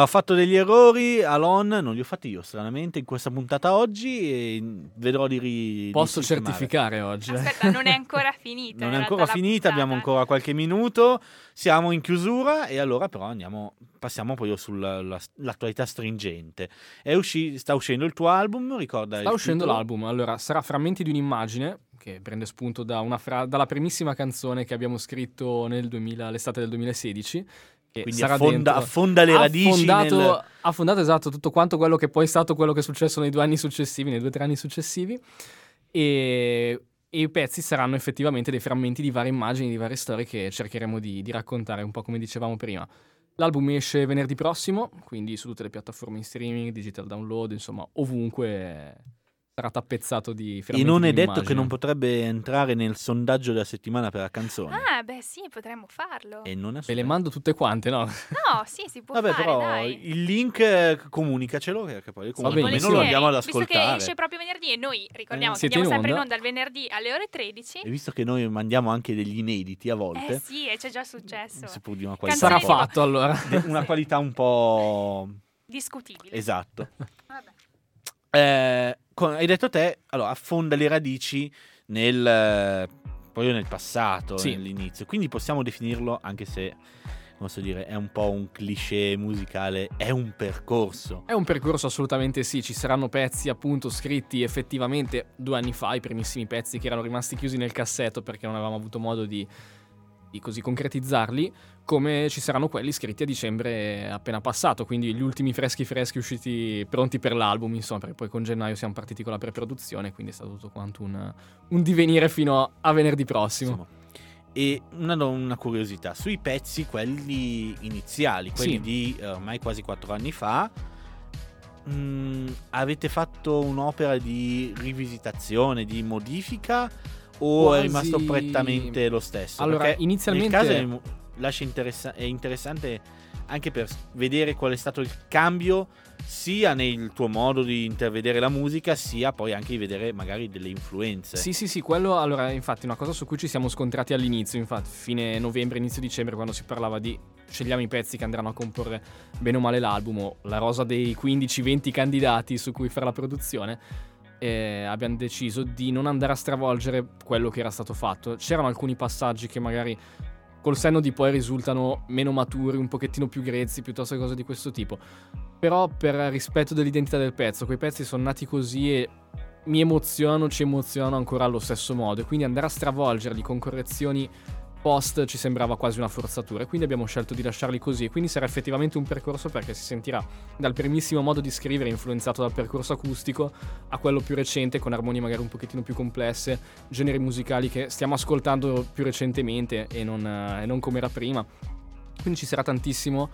Ho fatto degli errori, Alon, non li ho fatti io stranamente in questa puntata oggi e vedrò di ri- Posso di certificare oggi. Aspetta, non è ancora [LAUGHS] finita. Non è ancora finita, abbiamo puntata. ancora qualche minuto, siamo in chiusura e allora però andiamo, passiamo poi sull'attualità stringente. È usci- sta uscendo il tuo album, ricorda Sta il uscendo titolo? l'album, allora sarà Frammenti di un'immagine, che prende spunto da una fra- dalla primissima canzone che abbiamo scritto nel 2000 l'estate del 2016. Quindi affonda, affonda le radici nel- ha fondato esatto tutto quanto quello che poi è stato quello che è successo nei due anni successivi, nei due o tre anni successivi. E, e i pezzi saranno effettivamente dei frammenti di varie immagini, di varie storie che cercheremo di, di raccontare, un po' come dicevamo prima. L'album esce venerdì prossimo, quindi su tutte le piattaforme in streaming, digital download, insomma, ovunque sarà tappezzato di E non è di detto che non potrebbe entrare nel sondaggio della settimana per la canzone. Ah, beh, sì, potremmo farlo. E non è Ve le mando tutte quante, no? No, sì, si può Vabbè, fare, però dai. il link eh, comunicacelo perché poi comunque bene, almeno lo andiamo ad Visto che ascoltare. esce proprio venerdì e noi ricordiamo Eh, che siete andiamo in sempre in onda. onda il venerdì alle ore 13. E visto che noi mandiamo anche degli inediti a volte, Eh sì, e c'è già successo. si può dire una qualità, Sarà Canzoni un po'- fatto allora. [LAUGHS] una qualità un po' Discutibile. esatto. Vabbè. Eh, con- hai detto te, allora affonda le radici nel eh, proprio nel passato, Sì. nell'inizio. Quindi possiamo definirlo anche se posso dire, è un po' un cliché musicale, è un percorso. È un percorso assolutamente sì, ci saranno pezzi appunto scritti effettivamente due anni fa, i primissimi pezzi che erano rimasti chiusi nel cassetto perché non avevamo avuto modo di, di così concretizzarli, come ci saranno quelli scritti a dicembre appena passato, quindi gli ultimi freschi freschi usciti pronti per l'album, insomma, perché poi con gennaio siamo partiti con la preproduzione, quindi è stato tutto quanto un, un divenire fino a venerdì prossimo. Insomma. E una, una curiosità, sui pezzi, quelli iniziali, quelli Sì. di eh, ormai quasi quattro anni fa, mh, avete fatto un'opera di rivisitazione, di modifica o Quasi- è rimasto prettamente lo stesso? Allora, Perché inizialmente- nel caso è, interessa- è interessante anche per vedere qual è stato il cambio sia nel tuo modo di intervedere la musica, sia poi anche di vedere magari delle influenze. Sì, sì, sì, quello allora, infatti, una cosa su cui ci siamo scontrati all'inizio, infatti, fine novembre, inizio dicembre, quando si parlava di scegliamo i pezzi che andranno a comporre bene o male l'album, o la rosa dei 15-20 candidati su cui fare la produzione. eh, abbiamo deciso di non andare a stravolgere quello che era stato fatto. C'erano alcuni passaggi che magari col senno di poi risultano meno maturi, un pochettino più grezzi, piuttosto che cose di questo tipo. Però per rispetto dell'identità del pezzo, quei pezzi sono nati così e mi emozionano, ci emozionano ancora allo stesso modo. E quindi andare a stravolgerli con correzioni post ci sembrava quasi una forzatura. E quindi abbiamo scelto di lasciarli così. E quindi sarà effettivamente un percorso perché si sentirà dal primissimo modo di scrivere influenzato dal percorso acustico a quello più recente con armonie magari un pochettino più complesse, generi musicali che stiamo ascoltando più recentemente e non, eh, non come era prima. Quindi ci sarà tantissimo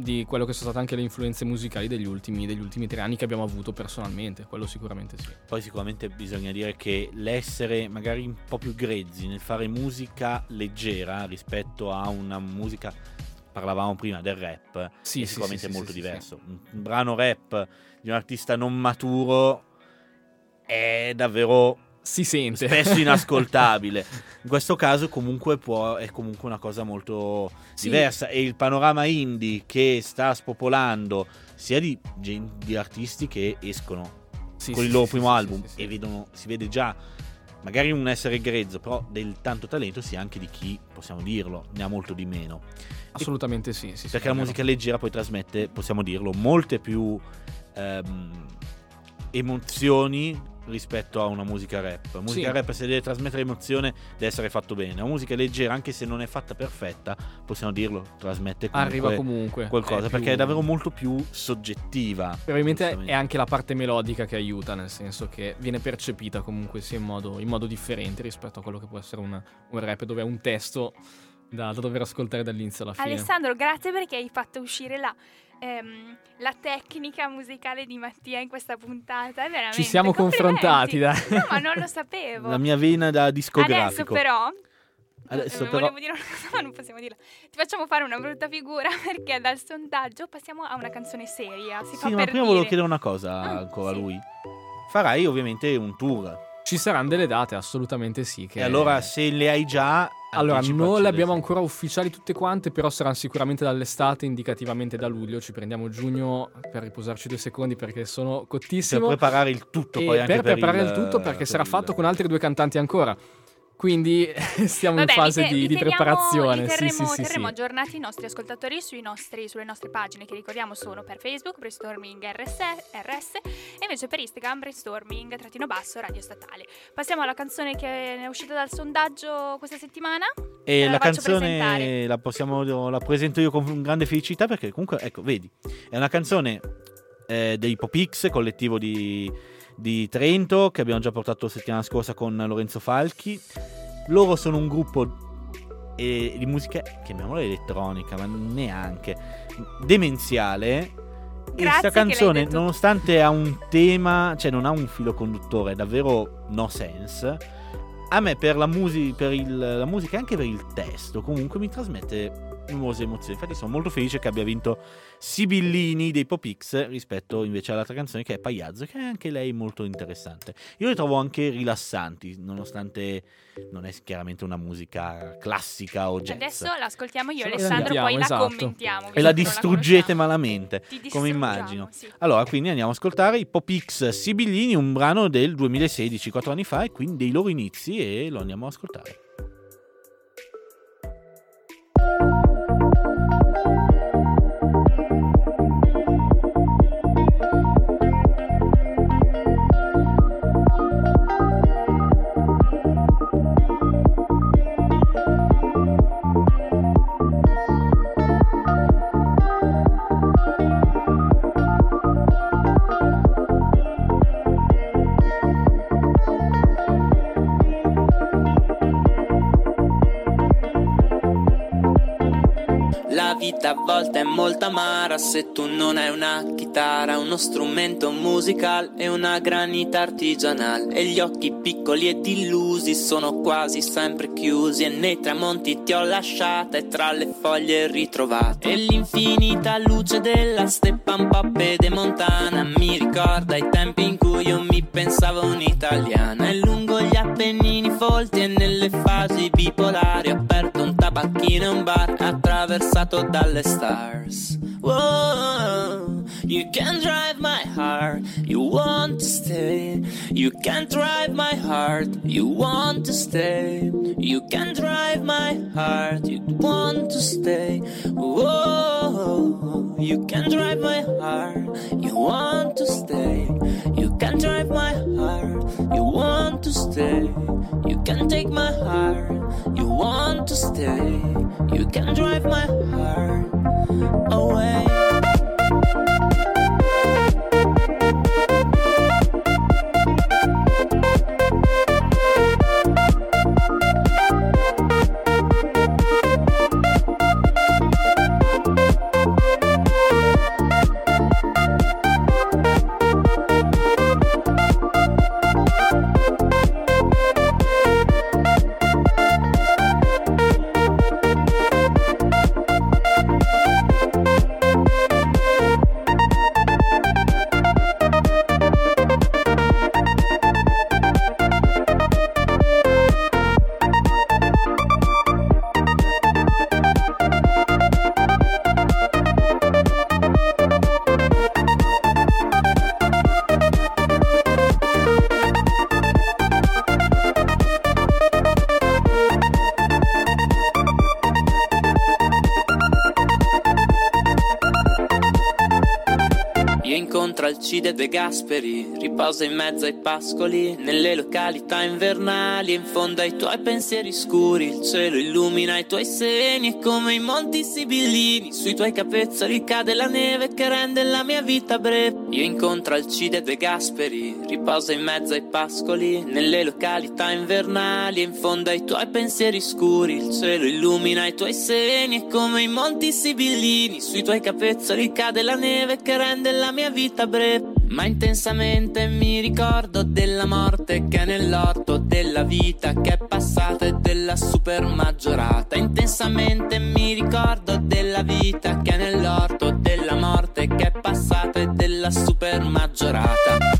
di quello che sono state anche le influenze musicali degli ultimi, degli ultimi tre anni che abbiamo avuto personalmente, quello sicuramente sì. Poi sicuramente bisogna dire che l'essere magari un po' più grezzi nel fare musica leggera rispetto a una musica, parlavamo prima del rap, Sì, è sì, sicuramente sì, molto diverso. Un brano rap di un artista non maturo è davvero Si sente. spesso [LAUGHS] inascoltabile. In questo caso comunque può, è comunque una cosa molto Sì. diversa e il panorama indie che sta spopolando sia di, di artisti che escono Sì, con sì, il loro primo album e vedono, si vede già magari un essere grezzo, però del tanto talento sia anche di chi, possiamo dirlo, ne ha molto di meno. Assolutamente sì, sì, sì, Perché la musica leggera poi trasmette, possiamo dirlo, molte più ehm, emozioni rispetto a una musica rap. La musica Sì. rap se deve trasmettere emozione deve essere fatto bene. La musica leggera, anche se non è fatta perfetta, possiamo dirlo, trasmette comunque Arriva comunque. qualcosa, più- perché è davvero molto più soggettiva. Probabilmente è anche la parte melodica che aiuta, nel senso che viene percepita comunque sia in modo, in modo differente rispetto a quello che può essere un, un rap dove è un testo da, da dover ascoltare dall'inizio alla fine. Alessandro, grazie perché hai fatto uscire la, ehm, la tecnica musicale di Mattia in questa puntata. È veramente Ci siamo confrontati, dai. No, ma non lo sapevo. La mia vena da Adesso discografico. però... Adesso eh, però- Volevo dire una cosa, ma non possiamo dirla. Ti facciamo fare una brutta figura [LAUGHS] perché dal sondaggio passiamo a una canzone seria. Si fa Sì, ma per prima dire. volevo chiedere una cosa Ah, ancora a sì. lui. Farai ovviamente un tour. Ci saranno delle date, assolutamente sì. Che... E allora se le hai già... Allora, non le abbiamo ancora ufficiali tutte quante, però saranno sicuramente dall'estate, indicativamente da luglio. Ci prendiamo giugno per riposarci due secondi perché sono Per cottissimo. preparare il tutto e poi anche per per preparare il, il tutto perché per sarà il- fatto con altri due cantanti ancora. Quindi [LAUGHS] stiamo Vabbè, in fase te- di, di teniamo- preparazione. terremo, sì, sì, terremo sì. aggiornati i nostri ascoltatori sui nostri- sulle nostre pagine che ricordiamo sono per Facebook Brainstorming RS, RS e invece per Instagram Brainstorming trattino basso Radio Statale. Passiamo alla canzone che è uscita dal sondaggio questa settimana. E la la, canzone la, possiamo, la presento io con grande felicità perché comunque, ecco, vedi, è una canzone eh, dei Pop X, collettivo di, di Trento, che abbiamo già portato settimana scorsa con Lorenzo Falchi. Loro sono un gruppo eh, di musica, chiamiamola elettronica, ma neanche, demenziale, Grazie questa che l'hai canzone, nonostante ha un tema, cioè non ha un filo conduttore, è davvero no sense. A me per la, musi- per il- la musica e anche per il testo, comunque mi trasmette numerose emozioni. Infatti, sono molto felice che abbia vinto Sibillini dei Pop X rispetto invece all'altra canzone che è Pagliazzo, che è anche lei molto interessante. Io le trovo anche rilassanti, nonostante non è chiaramente una musica classica o jazz. Adesso l'ascoltiamo io la Alessandro, poi sentiamo, la esatto. commentiamo. e la distruggete conosciamo. malamente, come immagino. sì. Allora, quindi andiamo ad ascoltare i Pop X Sibillini, un brano del 2016, 4 anni fa, e quindi dei loro inizi, e lo andiamo ad ascoltare. La vita a volte è molto amara se tu non hai una chitarra, uno strumento musicale e una granita artigianale. E gli occhi piccoli ed illusi sono quasi sempre chiusi. E nei tramonti ti ho lasciata e tra le foglie ritrovata. E l'infinita luce della steppa un po' pedemontana mi ricorda i tempi in cui io mi pensavo un'italiana. E lungo gli Appennini folti e nelle fasi bipolari ho aperto tabacchino e un bar attraversato dalle stars. Whoa, you can drive my heart, you want to stay. You can drive my heart, you want to stay. You can drive my heart, you want to stay. Whoa, you can drive my heart, you want to stay. Can drive my heart, you want to stay. You can take my heart, you want to stay. You can drive my heart away. Alcide De Gasperi, riposa in mezzo ai pascoli, nelle località invernali, in fondo ai tuoi pensieri scuri, il cielo illumina i tuoi seni e come i monti sibillini, sui tuoi capezzoli cade la neve che rende la mia vita breve. Io incontro Alcide De Gasperi, riposa in mezzo ai pascoli, nelle località invernali, in fondo ai tuoi pensieri scuri, il cielo illumina i tuoi seni e come i monti sibillini, sui tuoi capezzoli cade la neve che rende la mia vita breve. Ma intensamente mi ricordo della morte che è nell'orto, della vita che è passata e della super maggiorata. Intensamente mi ricordo della vita che è nell'orto, della super maggiorata.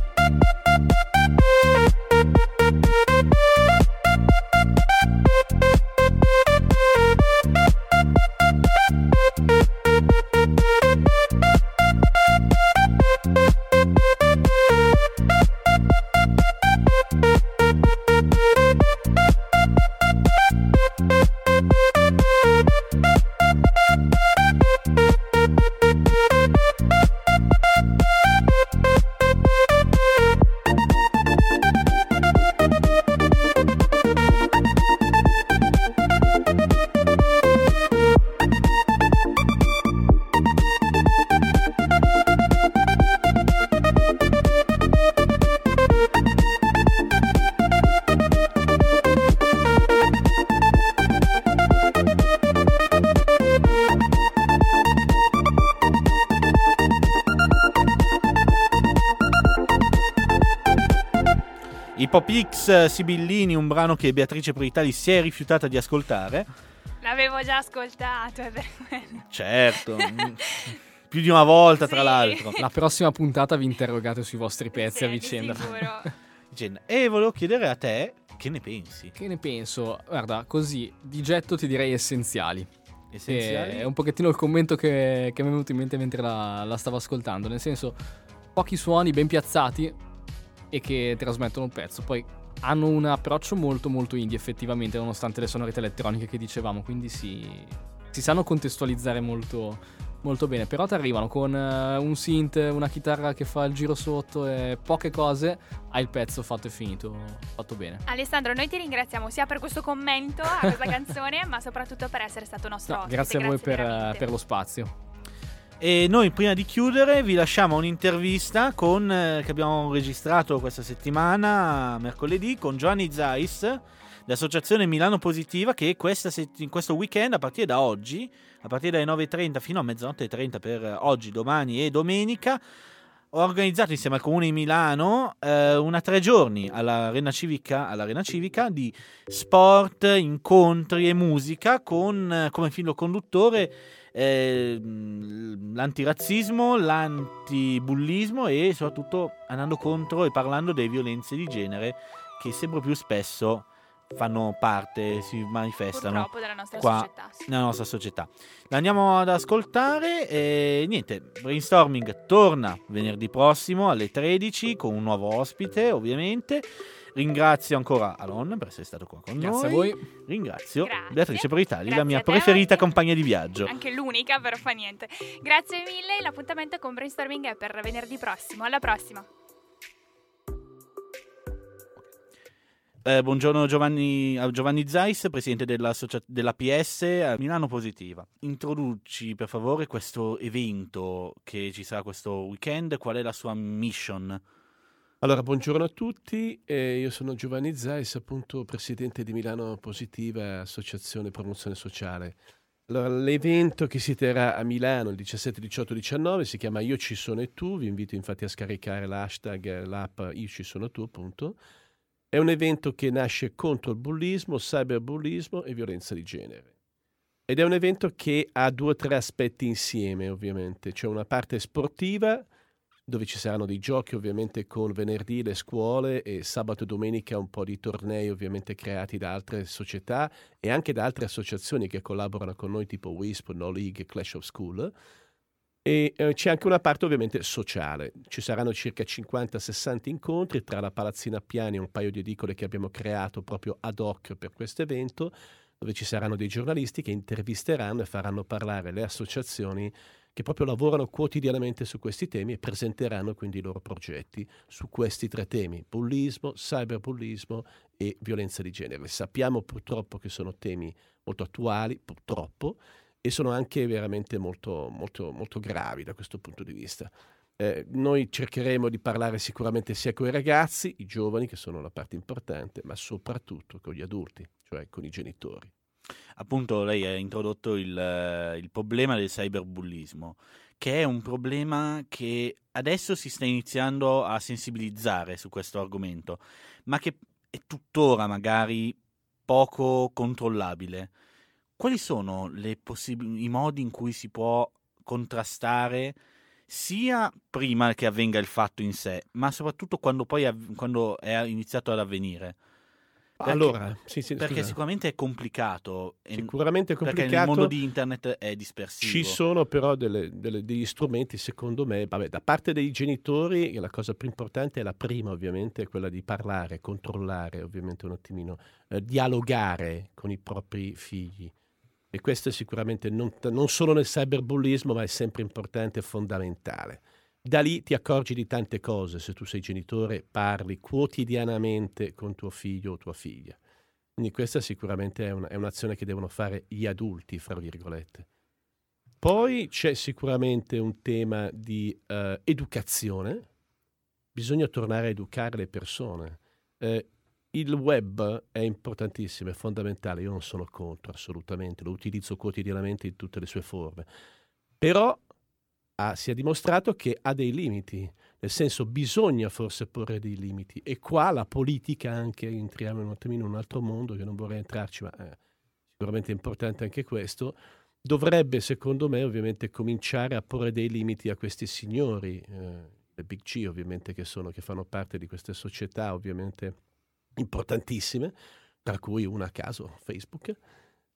Pop X eh, Sibillini, un brano che Beatrice Proitali si è rifiutata di ascoltare. L'avevo già ascoltato, è per quello. Certo, [LAUGHS] più di una volta tra Sì. l'altro. La prossima puntata vi interrogate sui vostri pezzi Sì, a di vicenda. sicuro. [LAUGHS] E volevo chiedere a te che ne pensi? Che ne penso? Guarda, così, di getto ti direi essenziali. Essenziali? È un pochettino il commento che, che mi è venuto in mente mentre la, la stavo ascoltando. Nel senso, pochi suoni ben piazzati e che trasmettono un pezzo. Poi hanno un approccio molto molto indie effettivamente, nonostante le sonorità elettroniche che dicevamo. Quindi si, si sanno contestualizzare molto, molto bene. Però ti arrivano con eh, un synth, una chitarra che fa il giro sotto e poche cose. Hai il pezzo fatto e finito, fatto bene. Alessandro, noi ti ringraziamo sia per questo commento a questa [LAUGHS] canzone, ma soprattutto per essere stato nostro No, ospite. grazie a voi per, veramente. per lo spazio. E noi prima di chiudere vi lasciamo un'intervista con, eh, che abbiamo registrato questa settimana, mercoledì, con Giovanni Zeiss, dell'associazione Milano Positiva, che in questo weekend, a partire da oggi, a partire dalle 9.30 fino a mezzanotte e 30 per eh, oggi, domani e domenica, ho organizzato insieme al Comune di Milano eh, una tre giorni all'Arena Civica, all'Arena Civica di sport, incontri e musica con eh, come filo conduttore eh, l'antirazzismo, l'antibullismo e soprattutto andando contro e parlando delle violenze di genere che sempre più spesso fanno parte, si manifestano Purtroppo della nostra qua società. sì. nella nostra società. Andiamo ad ascoltare e niente, Brainstorming torna venerdì prossimo alle 13 con un nuovo ospite ovviamente. Ringrazio ancora Alon per essere stato qua con Grazie a noi. voi. Ringrazio Grazie. Beatrice Proitali, la Grazie mia a preferita anche. compagna di viaggio. Anche l'unica, però fa niente. Grazie mille, l'appuntamento con Brainstorming è per venerdì prossimo. Alla prossima. Eh, buongiorno Giovanni, a Giovanni Zeiss, presidente dell'associa- della PS a Milano Positiva. Introduci per favore questo evento che ci sarà questo weekend, qual è la sua mission? Allora, buongiorno a tutti, eh, io sono Giovanni Zeiss, appunto presidente di Milano Positiva, Associazione Promozione Sociale. Allora, l'evento che si terrà a Milano il 17, 18, 19 si chiama Io ci sono e tu, vi invito infatti a scaricare l'hashtag, eh, l'app Io ci sono tu, appunto. È un evento che nasce contro il bullismo, cyberbullismo e violenza di genere. Ed è un evento che ha due o tre aspetti insieme, ovviamente. C'è una parte sportiva, dove ci saranno dei giochi ovviamente con venerdì le scuole e sabato e domenica un po' di tornei ovviamente creati da altre società e anche da altre associazioni che collaborano con noi tipo WISP, No League, Clash of School. E eh, c'è anche una parte ovviamente sociale. Ci saranno circa 50-60 incontri tra la Palazzina Appiani e un paio di edicole che abbiamo creato proprio ad hoc per questo evento, dove ci saranno dei giornalisti che intervisteranno e faranno parlare le associazioni che proprio lavorano quotidianamente su questi temi e presenteranno quindi i loro progetti su questi tre temi, bullismo, cyberbullismo e violenza di genere. Sappiamo purtroppo che sono temi molto attuali, purtroppo, e sono anche veramente molto, molto, molto gravi da questo punto di vista. Eh, noi cercheremo di parlare sicuramente sia con i ragazzi, i giovani, che sono la parte importante, ma soprattutto con gli adulti, cioè con i genitori. Appunto, lei ha introdotto il, eh, il problema del cyberbullismo, che è un problema che adesso si sta iniziando a sensibilizzare su questo argomento, ma che è tuttora magari poco controllabile. Quali sono possib- i modi in cui si può contrastare sia prima che avvenga il fatto in sé, ma soprattutto quando poi av- quando è iniziato ad avvenire? Perché- allora, sì, sì, perché scusa. sicuramente è complicato. Sicuramente è Perché complicato. nel mondo di internet è dispersivo. Ci sono però delle- delle- degli strumenti, secondo me, vabbè, da parte dei genitori la cosa più importante è la prima, ovviamente, è quella di parlare, controllare, ovviamente un attimino, eh, dialogare con i propri figli. E questo è sicuramente non, non solo nel cyberbullismo, ma è sempre importante e fondamentale. Da lì ti accorgi di tante cose se tu sei genitore, parli quotidianamente con tuo figlio o tua figlia. Quindi questa sicuramente è, un- è un'azione che devono fare gli adulti, fra virgolette. Poi c'è sicuramente un tema di eh, educazione. Bisogna tornare a educare le persone. Eh, il web è importantissimo, è fondamentale. Io non sono contro assolutamente, lo utilizzo quotidianamente in tutte le sue forme. Però ha- si è dimostrato che ha dei limiti, nel senso bisogna forse porre dei limiti. E qua la politica anche, entriamo un attimino in un altro mondo che non vorrei entrarci, ma è sicuramente importante anche questo, dovrebbe secondo me ovviamente cominciare a porre dei limiti a questi signori, eh, le big G ovviamente che sono, che fanno parte di queste società ovviamente importantissime, tra cui una a caso Facebook,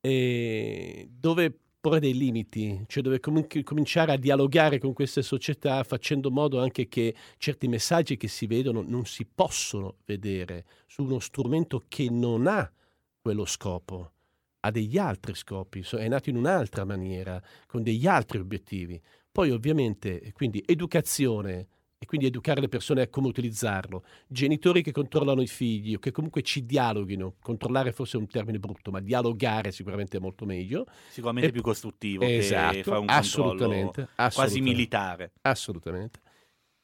e dove porre dei limiti, cioè dove comunque cominciare a dialogare con queste società facendo modo anche che certi messaggi che si vedono non si possono vedere su uno strumento che non ha quello scopo, ha degli altri scopi, è nato in un'altra maniera, con degli altri obiettivi. Poi ovviamente, quindi educazione e quindi educare le persone a come utilizzarlo, genitori che controllano i figli o che comunque ci dialoghino, controllare forse è un termine brutto, ma dialogare sicuramente è molto meglio. Sicuramente E- più costruttivo che Esatto, fa un assolutamente, controllo quasi assolutamente. militare. Assolutamente.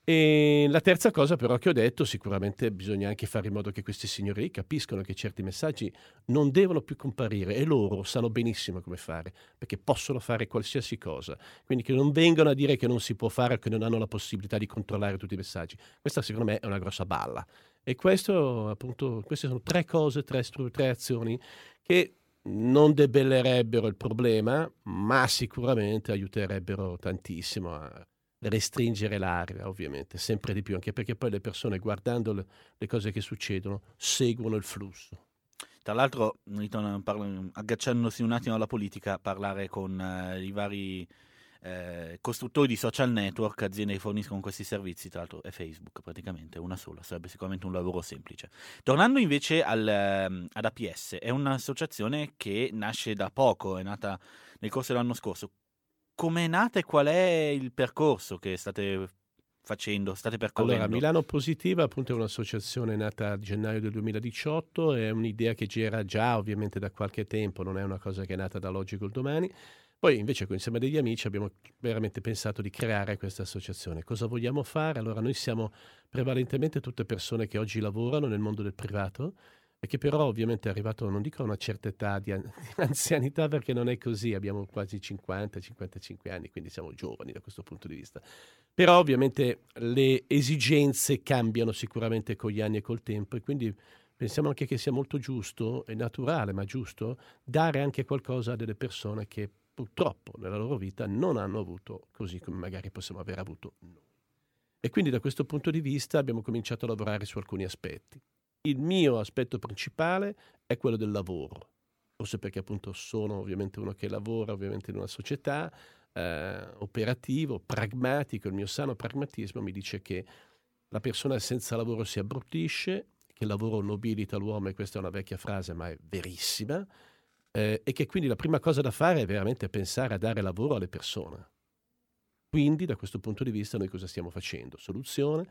E la terza cosa però che ho detto, sicuramente bisogna anche fare in modo che questi signori capiscono che certi messaggi non devono più comparire e loro sanno benissimo come fare, perché possono fare qualsiasi cosa. Quindi che non vengano a dire che non si può fare o che non hanno la possibilità di controllare tutti i messaggi. Questa secondo me è una grossa balla. E questo, appunto, queste sono tre cose, tre, tre azioni che non debellerebbero il problema, ma sicuramente aiuterebbero tantissimo a restringere l'area, ovviamente, sempre di più, anche perché poi le persone guardando le, le cose che succedono seguono il flusso. Tra l'altro, parlo- agganciandosi un attimo alla politica, parlare con eh, i vari eh, costruttori di social network, aziende che forniscono questi servizi, tra l'altro è Facebook praticamente, una sola, sarebbe sicuramente un lavoro semplice. Tornando invece al, ehm, ad APS, è un'associazione che nasce da poco, è nata nel corso dell'anno scorso. Come è nata e qual è il percorso che state facendo, state percorrendo? Allora, Milano Positiva appunto è un'associazione nata a gennaio del 2018, è un'idea che gira già ovviamente da qualche tempo, non è una cosa che è nata dall'oggi col domani. Poi invece insieme a degli amici abbiamo veramente pensato di creare questa associazione. Cosa vogliamo fare? Allora noi siamo prevalentemente tutte persone che oggi lavorano nel mondo del privato e che però ovviamente è arrivato, non dico a una certa età di, an- [LAUGHS] di anzianità perché non è così, abbiamo quasi 50-55 anni, quindi siamo giovani da questo punto di vista. Però ovviamente le esigenze cambiano sicuramente con gli anni e col tempo e quindi pensiamo anche che sia molto giusto e naturale, ma giusto, dare anche qualcosa a delle persone che purtroppo nella loro vita non hanno avuto così come magari possiamo aver avuto noi. E quindi da questo punto di vista abbiamo cominciato a lavorare su alcuni aspetti. Il mio aspetto principale è quello del lavoro, forse perché appunto sono ovviamente uno che lavora ovviamente in una società, eh, operativo, pragmatico, il mio sano pragmatismo mi dice che la persona senza lavoro si abbruttisce, che il lavoro nobilita l'uomo e questa è una vecchia frase ma è verissima, eh, e che quindi la prima cosa da fare è veramente pensare a dare lavoro alle persone. Quindi da questo punto di vista noi cosa stiamo facendo? Soluzione,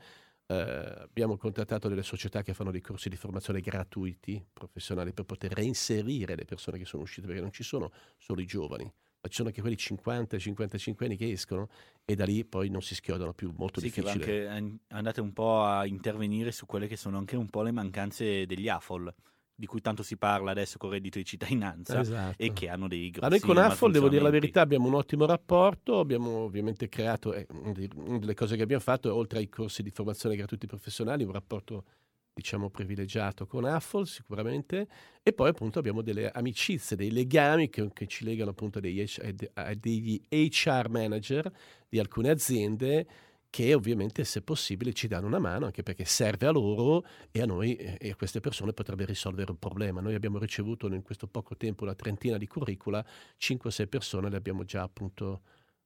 eh, abbiamo contattato delle società che fanno dei corsi di formazione gratuiti, professionali, per poter reinserire le persone che sono uscite, perché non ci sono solo i giovani, ma ci sono anche quelli 50-55 anni che escono e da lì poi non si schiodano più, molto Sì, che difficile. anche, an- andate un po' a intervenire su quelle che sono anche un po' le mancanze degli AFOL, di cui tanto si parla adesso con il reddito di cittadinanza Esatto. e che hanno dei grossi Ma noi con Affol, devo dire la verità, abbiamo un ottimo rapporto, abbiamo ovviamente creato, eh, una delle cose che abbiamo fatto, oltre ai corsi di formazione gratuiti professionali, un rapporto diciamo privilegiato con Affol sicuramente e poi appunto abbiamo delle amicizie, dei legami che, che ci legano appunto a degli, H- a de- a degli HR manager di alcune aziende che ovviamente se possibile ci danno una mano anche perché serve a loro e a noi eh, e a queste persone potrebbe risolvere un problema. Noi abbiamo ricevuto in questo poco tempo una trentina di curricula, 5-6 persone le abbiamo già appunto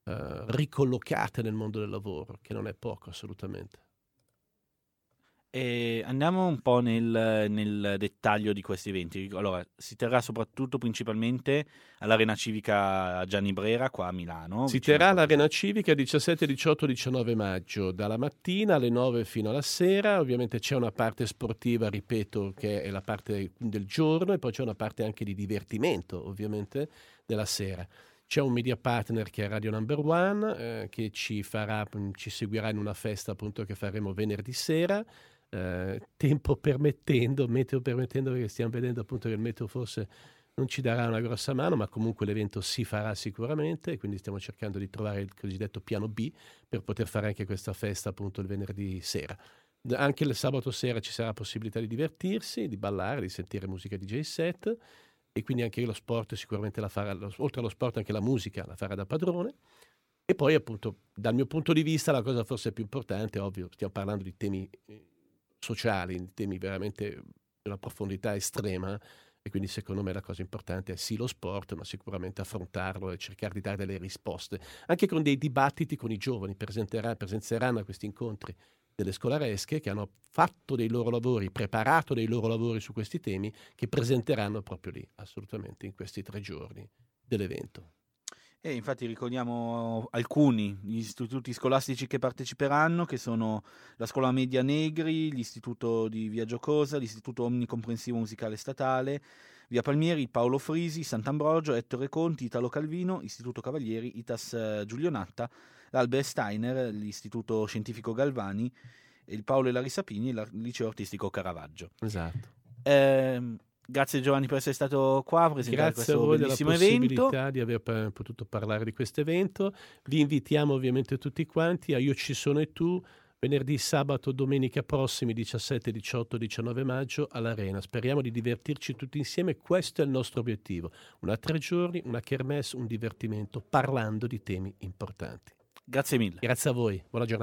eh, ricollocate nel mondo del lavoro, che non è poco assolutamente. E andiamo un po' nel, nel dettaglio di questi eventi. Allora, si terrà soprattutto principalmente all'Arena Civica Gianni Brera qua a Milano. Si terrà a- l'Arena Civica 17, 18, 19 maggio, dalla mattina alle 9 fino alla sera. Ovviamente c'è una parte sportiva, ripeto, che è la parte del giorno e poi c'è una parte anche di divertimento, ovviamente, della sera. C'è un media partner che è Radio Number One, eh, che ci, farà, ci seguirà in una festa appunto che faremo venerdì sera. Eh, tempo permettendo, meteo permettendo, perché stiamo vedendo appunto che il meteo forse non ci darà una grossa mano, ma comunque l'evento si farà sicuramente, quindi stiamo cercando di trovare il cosiddetto piano B per poter fare anche questa festa appunto il venerdì sera. Anche il sabato sera ci sarà possibilità di divertirsi, di ballare, di sentire musica DJ set e quindi anche lo sport sicuramente la farà, oltre allo sport anche la musica la farà da padrone. E poi appunto dal mio punto di vista la cosa forse più importante, ovvio, stiamo parlando di temi eh, sociali, di temi veramente di una profondità estrema e quindi secondo me la cosa importante è sì lo sport, ma sicuramente affrontarlo e cercare di dare delle risposte, anche con dei dibattiti con i giovani, presenzieranno a questi incontri delle scolaresche che hanno fatto dei loro lavori, preparato dei loro lavori su questi temi, che presenteranno proprio lì, assolutamente, in questi tre giorni dell'evento. E infatti ricordiamo alcuni gli istituti scolastici che parteciperanno, che sono la Scuola Media Negri, l'Istituto di Via Giocosa, l'Istituto Omnicomprensivo Musicale Statale, Via Palmieri, Paolo Frisi, Sant'Ambrogio, Ettore Conti, Italo Calvino, Istituto Cavalieri, Itas eh, Giulionatta, l'Albert Steiner, l'Istituto Scientifico Galvani, il Paolo e Larissa Pini e il Liceo Artistico Caravaggio. Esatto. Ehm, grazie Giovanni per essere stato qua a presentare Grazie a questo voi della bellissimo evento. possibilità di aver pa- potuto parlare di questo evento. Vi invitiamo ovviamente tutti quanti a Io ci sono e tu, venerdì, sabato, domenica prossimi 17, 18, 19 maggio all'Arena. Speriamo di divertirci tutti insieme, questo è il nostro obiettivo. Una tre giorni, una kermesse, un divertimento, parlando di temi importanti. Grazie mille. Grazie a voi, buona giornata.